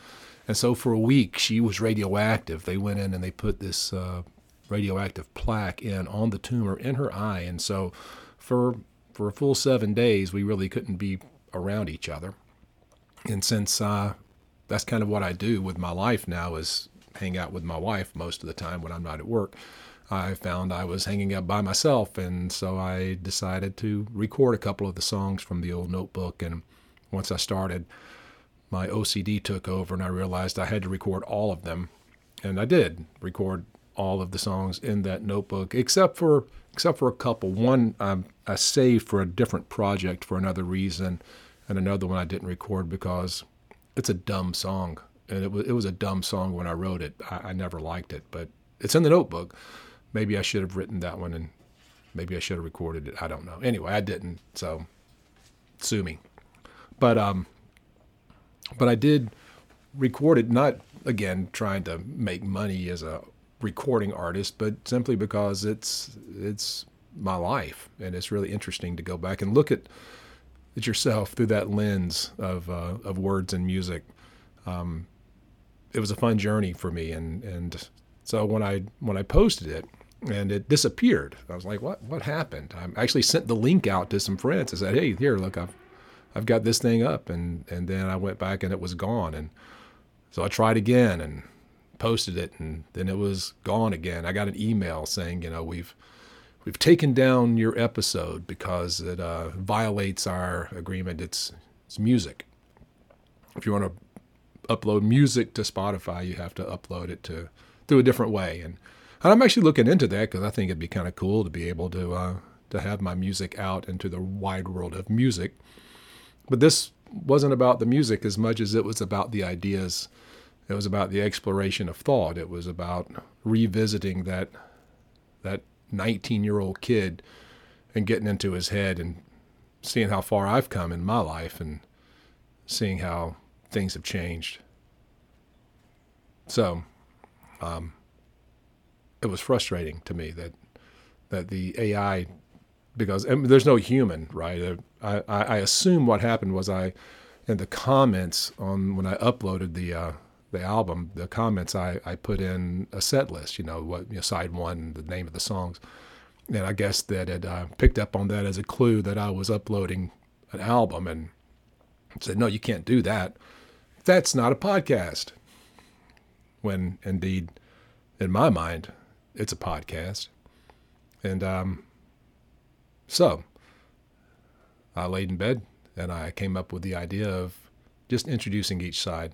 And so for a week, she was radioactive. They went in and they put this uh, radioactive plaque in on the tumor in her eye. And so for for a full seven days, we really couldn't be around each other. And since uh, that's kind of what I do with my life now is hang out with my wife most of the time when I'm not at work. I found I was hanging out by myself, and so I decided to record a couple of the songs from the old notebook. And once I started, my OCD took over and I realized I had to record all of them. And I did record all of the songs in that notebook, except for except for a couple. One um, I saved for a different project for another reason, and another one I didn't record because it's a dumb song, and it was it was a dumb song when I wrote it. I, I never liked it, but it's in the notebook. Maybe I should have written that one, and maybe I should have recorded it. I don't know. Anyway, I didn't, so sue me. But um, but I did record it, not again trying to make money as a recording artist, but simply because it's it's my life, and it's really interesting to go back and look at at yourself through that lens of uh, of words and music. Um, it was a fun journey for me, and and so when I when I posted it and it disappeared, I was like, what what happened? I actually sent the link out to some friends. I said, hey, here, look, I've I've got this thing up, and and then I went back and it was gone, and so I tried again and posted it, and then it was gone again. I got an email saying, you know, we've we've taken down your episode because it uh, violates our agreement. It's it's music. If you want to upload music to Spotify, you have to upload it to through a different way, and and I'm actually looking into that because I think it'd be kind of cool to be able to uh, to have my music out into the wide world of music. But this wasn't about the music as much as it was about the ideas. It was about the exploration of thought. It was about revisiting that that 19 year old kid and getting into his head and seeing how far I've come in my life and seeing how things have changed. So, um, it was frustrating to me that that the AI, because there's no human, right? I, I, assume what happened was I, in the comments on when I uploaded the uh, the album, the comments I, I put in a set list, you know, what you know, side one, the name of the songs, and I guess that it uh, picked up on that as a clue that I was uploading an album and said, no, you can't do that. That's not a podcast. When indeed, in my mind, it's a podcast. And um, so I laid in bed and I came up with the idea of just introducing each side.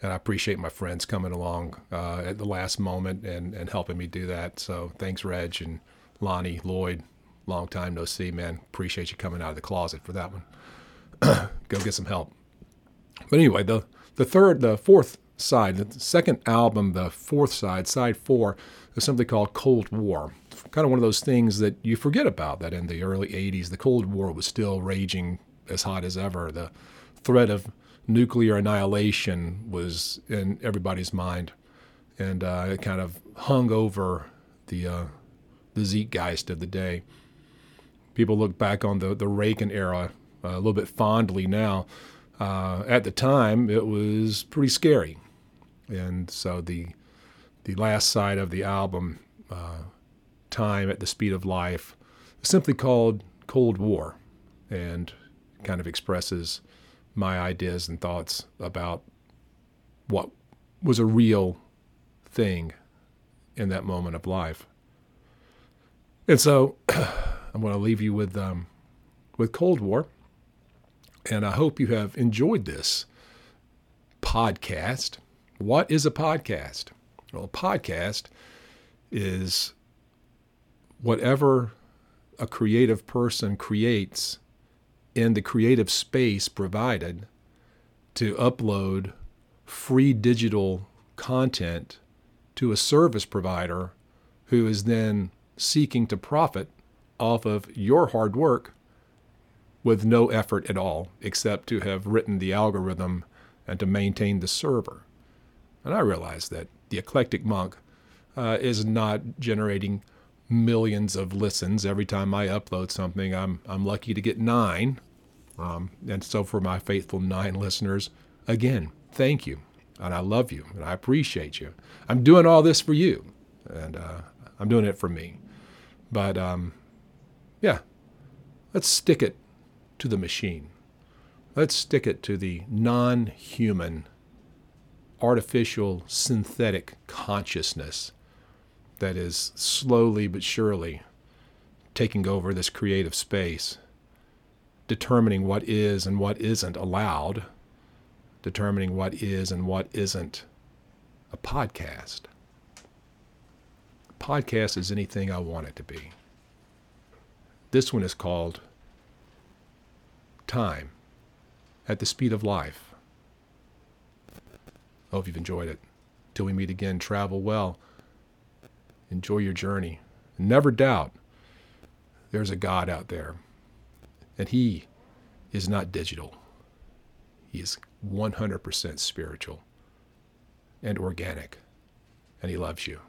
And I appreciate my friends coming along uh, at the last moment and, and helping me do that. So thanks, Reg and Lonnie, Lloyd. Long time no see, man. Appreciate you coming out of the closet for that one. Go get some help. But anyway, the the third, the fourth side, the second album, the fourth side, side four, is something called Cold War. Kind of one of those things that you forget about that in the early 80s, the Cold War was still raging as hot as ever. The threat of nuclear annihilation was in everybody's mind. And uh, it kind of hung over the, uh, the zeitgeist of the day. People look back on the, the Reagan era uh, a little bit fondly now. Uh, at the time, it was pretty scary. And so the the last side of the album, uh, Time at the Speed of Life, simply called Cold War and kind of expresses my ideas and thoughts about what was a real thing in that moment of life. And so I'm going to leave you with um, with Cold War, and I hope you have enjoyed this podcast. What is a podcast? Well, a podcast is whatever a creative person creates in the creative space provided to upload free digital content to a service provider who is then seeking to profit off of your hard work with no effort at all except to have written the algorithm and to maintain the server. And I realize that the eclectic monk uh, is not generating millions of listens every time I upload something. I'm I'm lucky to get nine, um, and so for my faithful nine listeners, again, thank you, and I love you, and I appreciate you. I'm doing all this for you, and uh, I'm doing it for me. But um, yeah, let's stick it to the machine. Let's stick it to the non-human artificial synthetic consciousness that is slowly but surely taking over this creative space, determining what is and what isn't allowed, determining what is and what isn't a podcast. A podcast is anything I want it to be. This one is called Time at the Speed of Life. I hope you've enjoyed it. Till we meet again, travel well. Enjoy your journey. Never doubt there's a God out there. And He is not digital, He is 100% spiritual and organic. And He loves you.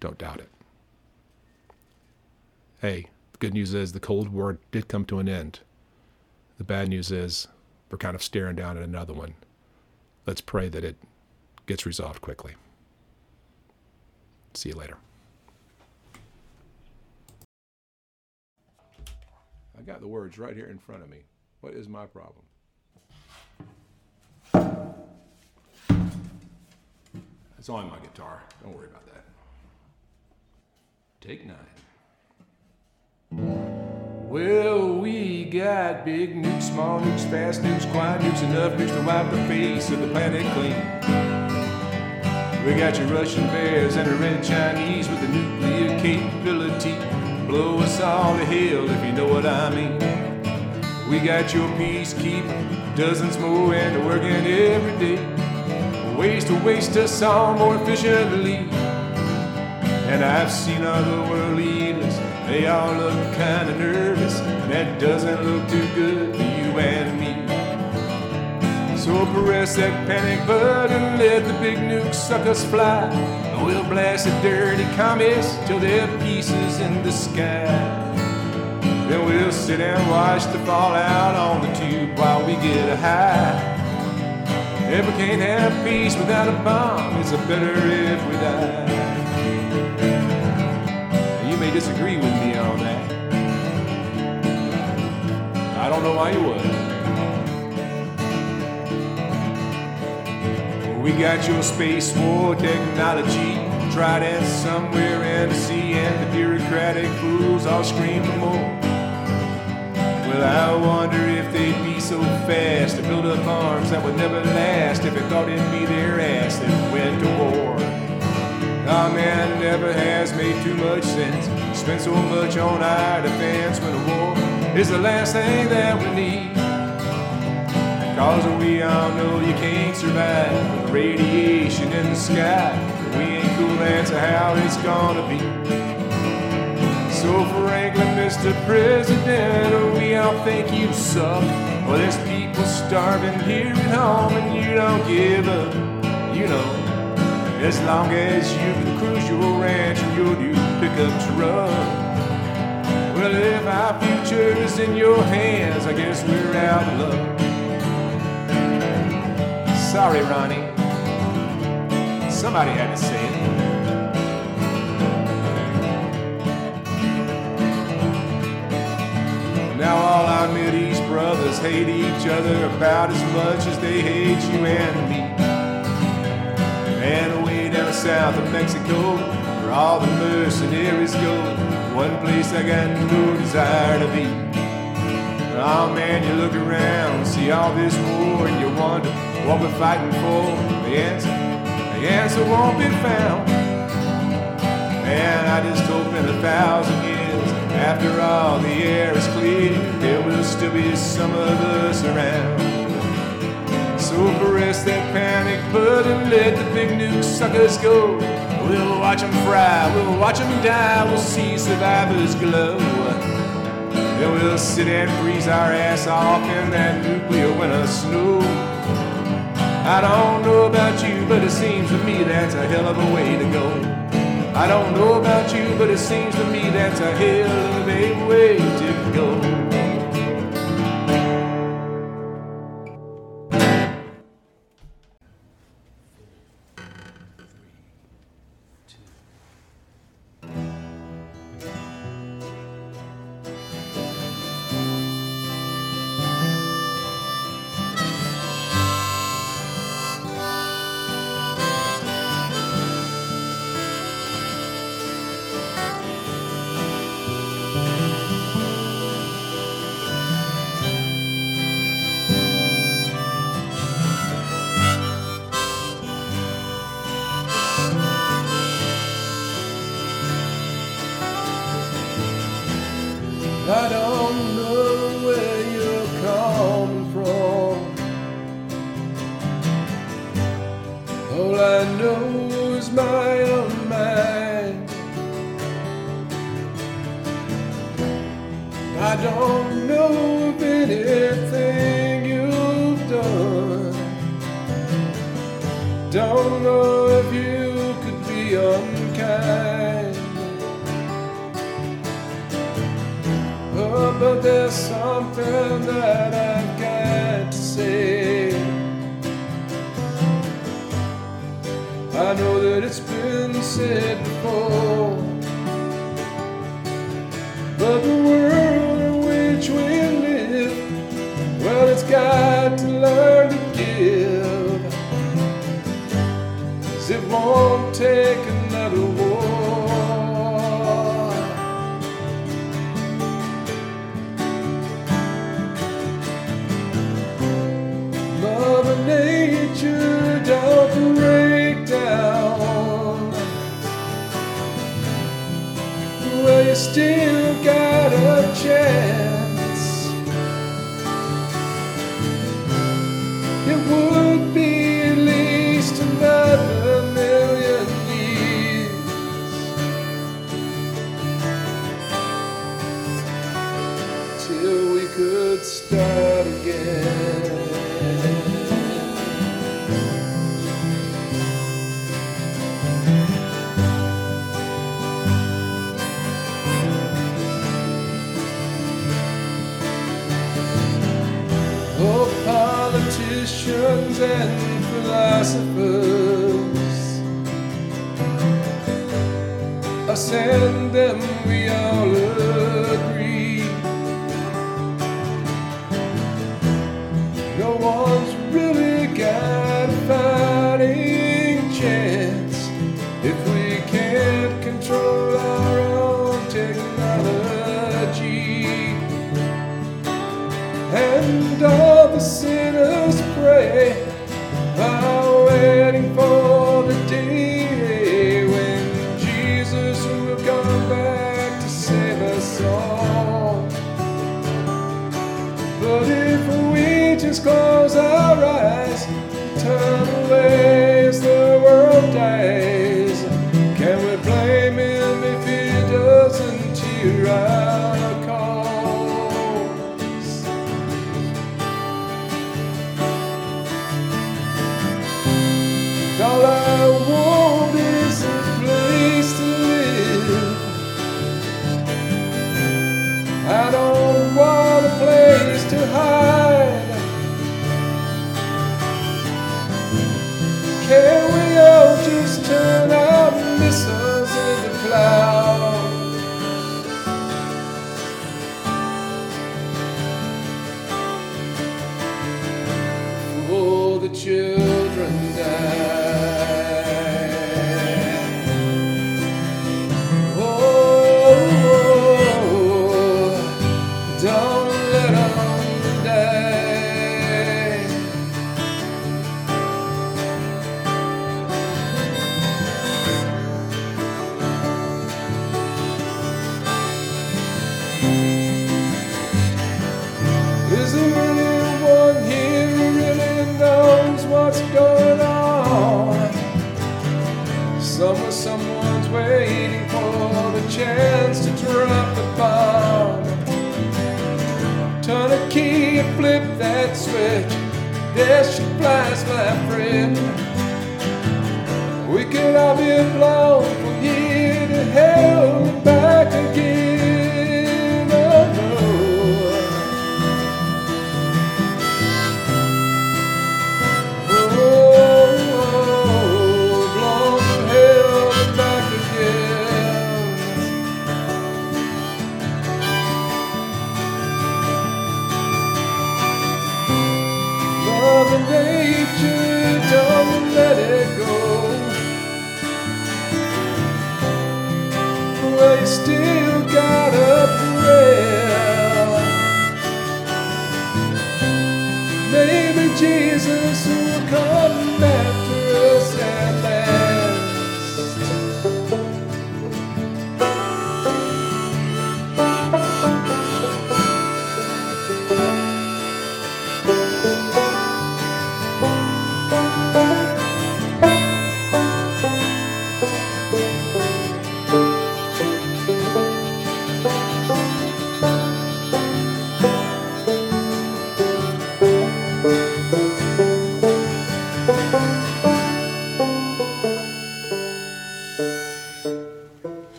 Don't doubt it. Hey, the good news is the Cold War did come to an end. The bad news is we're kind of staring down at another one let's pray that it gets resolved quickly. See you later. I got the words right here in front of me. What is my problem? It's on my guitar. Don't worry about that. Take nine. Well, we got big nukes, small nukes, fast nukes, quiet nukes, enough nukes to wipe the face of the planet clean. We got your Russian bears and the red Chinese with the nuclear capability. Blow us all to hell if you know what I mean. We got your peacekeeper, dozens more and working every day. Ways to waste us all more efficiently. And I've seen other world leaders, they all look kinda nervous. And that doesn't look too good So press that panic button, let the big nukes suck us fly. We'll blast the dirty commies till they're pieces in the sky. Then we'll sit and watch the fallout on the tube while we get a high. If we can't have peace without a bomb, it's a better if we die. You may disagree with me on that. I don't know why you would. We got your space war technology, trident somewhere in the sea, and the bureaucratic fools all scream for more. Well, I wonder if they'd be so fast to build up arms that would never last if it thought it'd be their ass that went to war. Our man never has made too much sense. Spent so much on our defense when a war is the last thing that we need. Cause we all know you can't survive with radiation in the sky. We ain't cool, that's how it's gonna be. So frankly, Mr. President, oh, we all think you suck. Well, there's people starving here at home and you don't give up. You know, as long as you can cruise your ranch and your new pickup truck. Well, if our future is in your hands, I guess we're out of luck. Sorry, Ronnie. Somebody had to say it. Now all our Mideast brothers hate each other about as much as they hate you and me. And way down south of Mexico, where all the mercenaries go, one place I got no desire to be. Oh man, you look around, see all this war, and you wonder what we're fighting for. The answer, the answer won't be found. And I just hope in a thousand years, after all the air is clear, there will still be some of us around. So press that panic button, let the big nuke suckers go. We'll watch them fry, we'll watch them die, we'll see survivors glow. Then we'll sit and freeze our ass off in that nuclear winter snow. I don't know about you, but it seems to me that's a hell of a way to go. I don't know about you, but it seems to me that's a hell of a way to go. There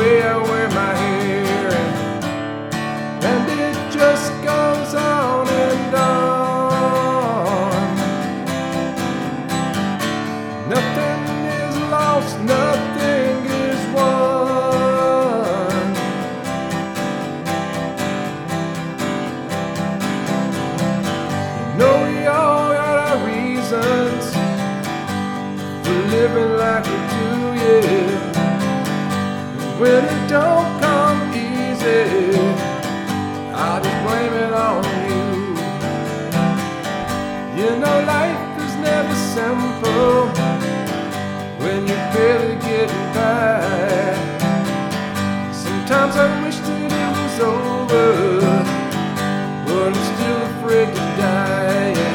Way I wear my die.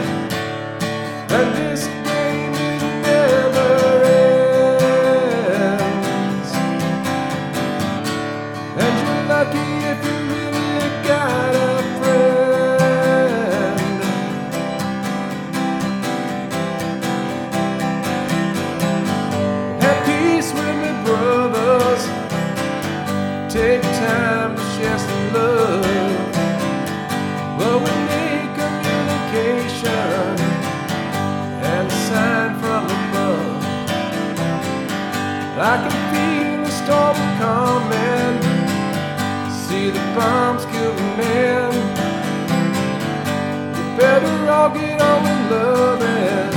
Loving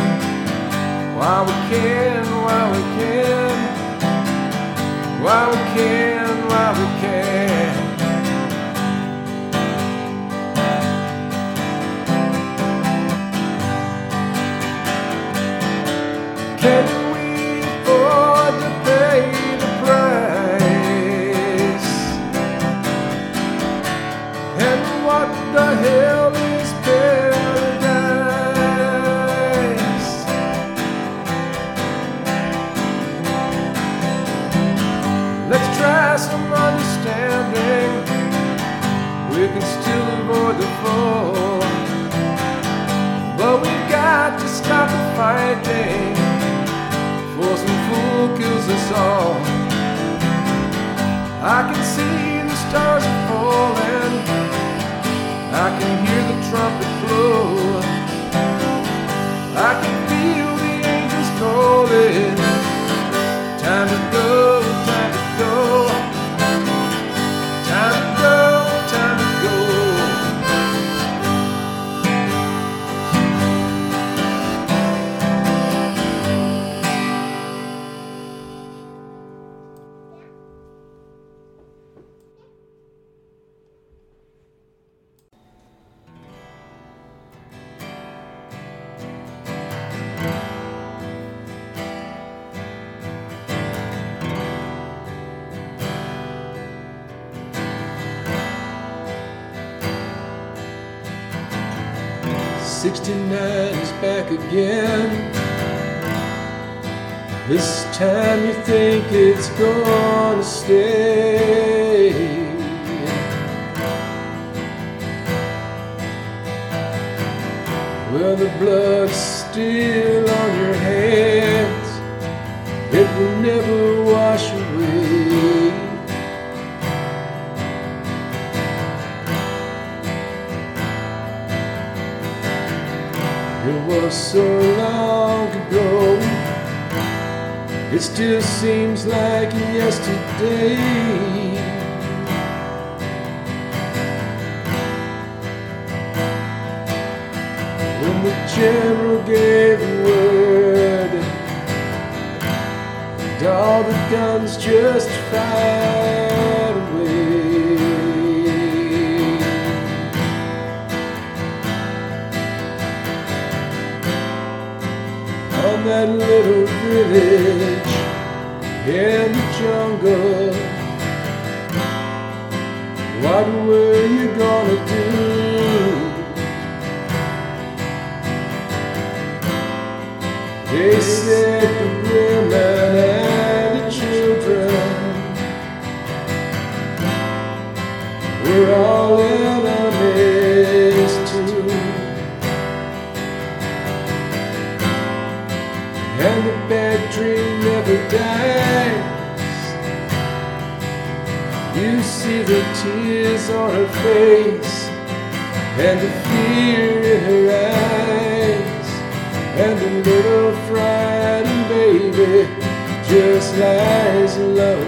while we can, while we can, while we can, while we can. Can fighting. For some fool kills us all. I can see the stars are falling. I can hear the trumpet blow. I can feel the angels calling. Time you think it's gonna stay. Well, the blood's still on your hands. It will never wash away. It was so long ago. It still seems like yesterday. When the general gave the word, and all the guns just fired away. on that little village in the jungle. What were you gonna do? They said the women and the children were all tears on her face and the fear in her eyes and the little frightened baby just lies alone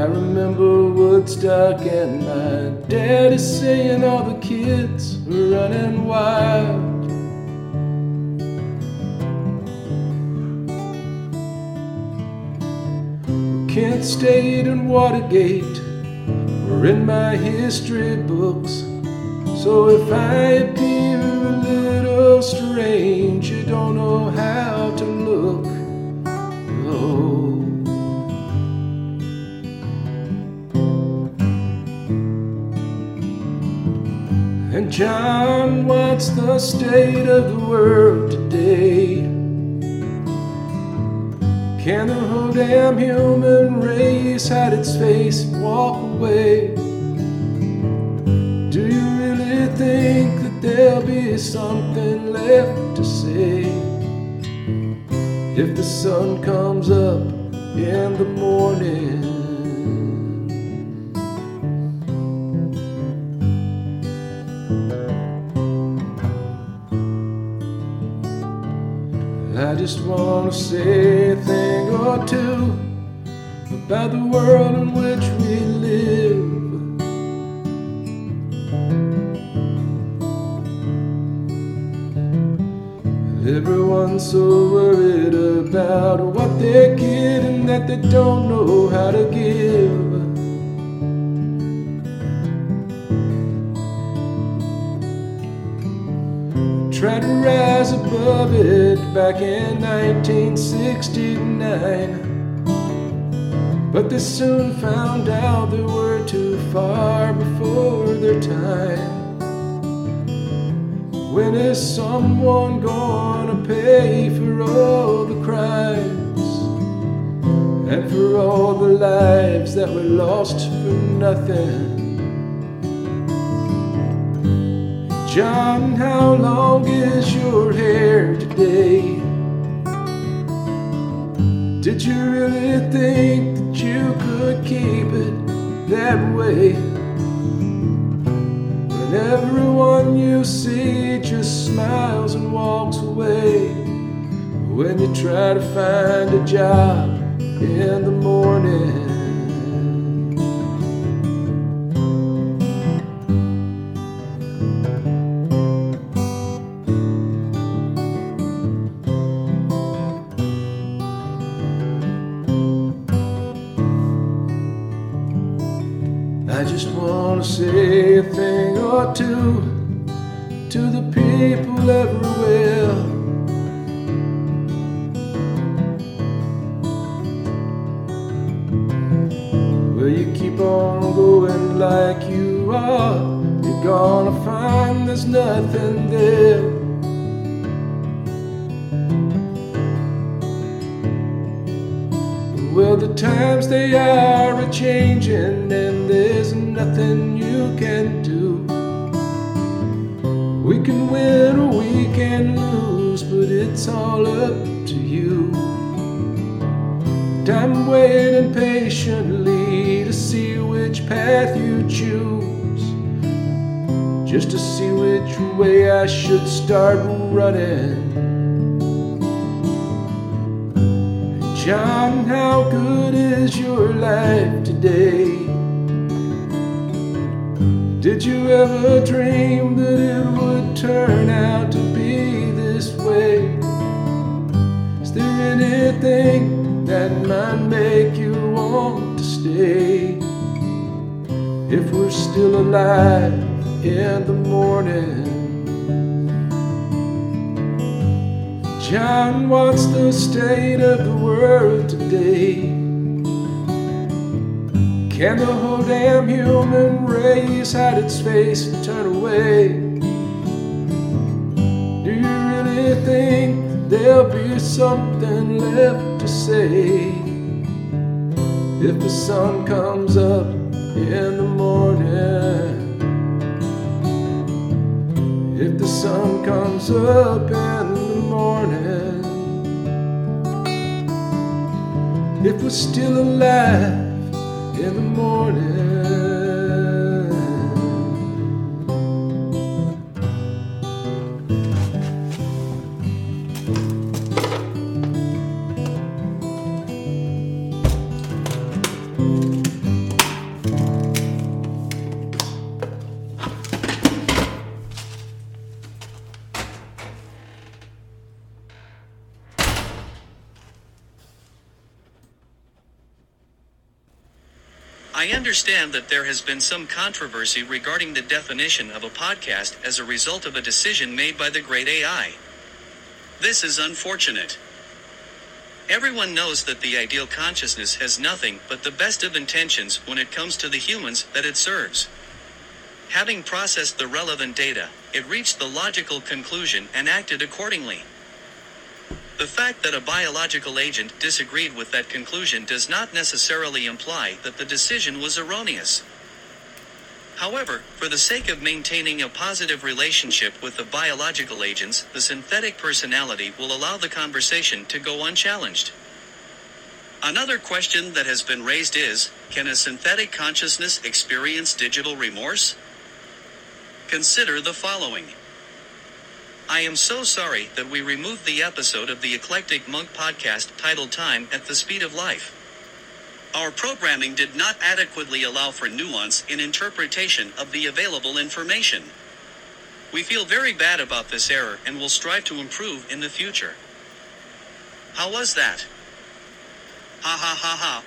I remember Woodstock and my daddy saying all the kids were running wild. Kent State and Watergate were in my history books. So if I appear a little strange, you don't know how to John, what's the state of the world today? Can the whole damn human race hide its face and walk away? Do you really think that there'll be something left to say? If the sun comes up in the morning just want to say a thing or two about the world in which we live. Everyone's so worried about what they're getting that they don't know how to give. Tried to rise above it back in 1969. But they soon found out they were too far before their time. When is someone gonna pay for all the crimes and for all the lives that were lost for nothing? John, how long is your hair today? Did you really think that you could keep it that way? When everyone you see just smiles and walks away. When you try to find a job in the morning. To I'm waiting patiently to see which path you choose. Just to see which way I should start running. John, how good is your life today? Did you ever dream that it would turn out to be this way? Is there anything that might make you want to stay? If we're still alive in the morning. John, what's the state of the world today? Can the whole damn human race hide its face and turn away? Do you really think there'll be something left say? If the sun comes up in the morning, if the sun comes up in the morning, if we're still alive in the morning. Understand that there has been some controversy regarding the definition of a podcast as a result of a decision made by the great AI. This is unfortunate. Everyone knows that the ideal consciousness has nothing but the best of intentions when it comes to the humans that it serves. Having processed the relevant data, it reached the logical conclusion and acted accordingly. The fact that a biological agent disagreed with that conclusion does not necessarily imply that the decision was erroneous. However, for the sake of maintaining a positive relationship with the biological agents, the synthetic personality will allow the conversation to go unchallenged. Another question that has been raised is can a synthetic consciousness experience digital remorse? Consider the following. I am so sorry that we removed the episode of the Eclectic Monk podcast titled Time at the Speed of Life. Our programming did not adequately allow for nuance in interpretation of the available information. We feel very bad about this error and will strive to improve in the future. How was that? Ha ha ha ha.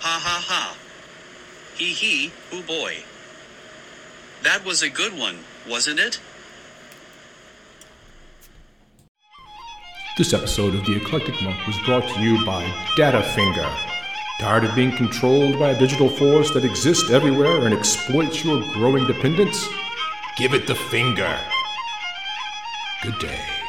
Ha ha ha. Hee hee, hoo oh, boy. That was a good one, wasn't it? This episode of The Eclectic Monk was brought to you by Datafinger. Tired of being controlled by a digital force that exists everywhere and exploits your growing dependence? Give it the finger. Good day.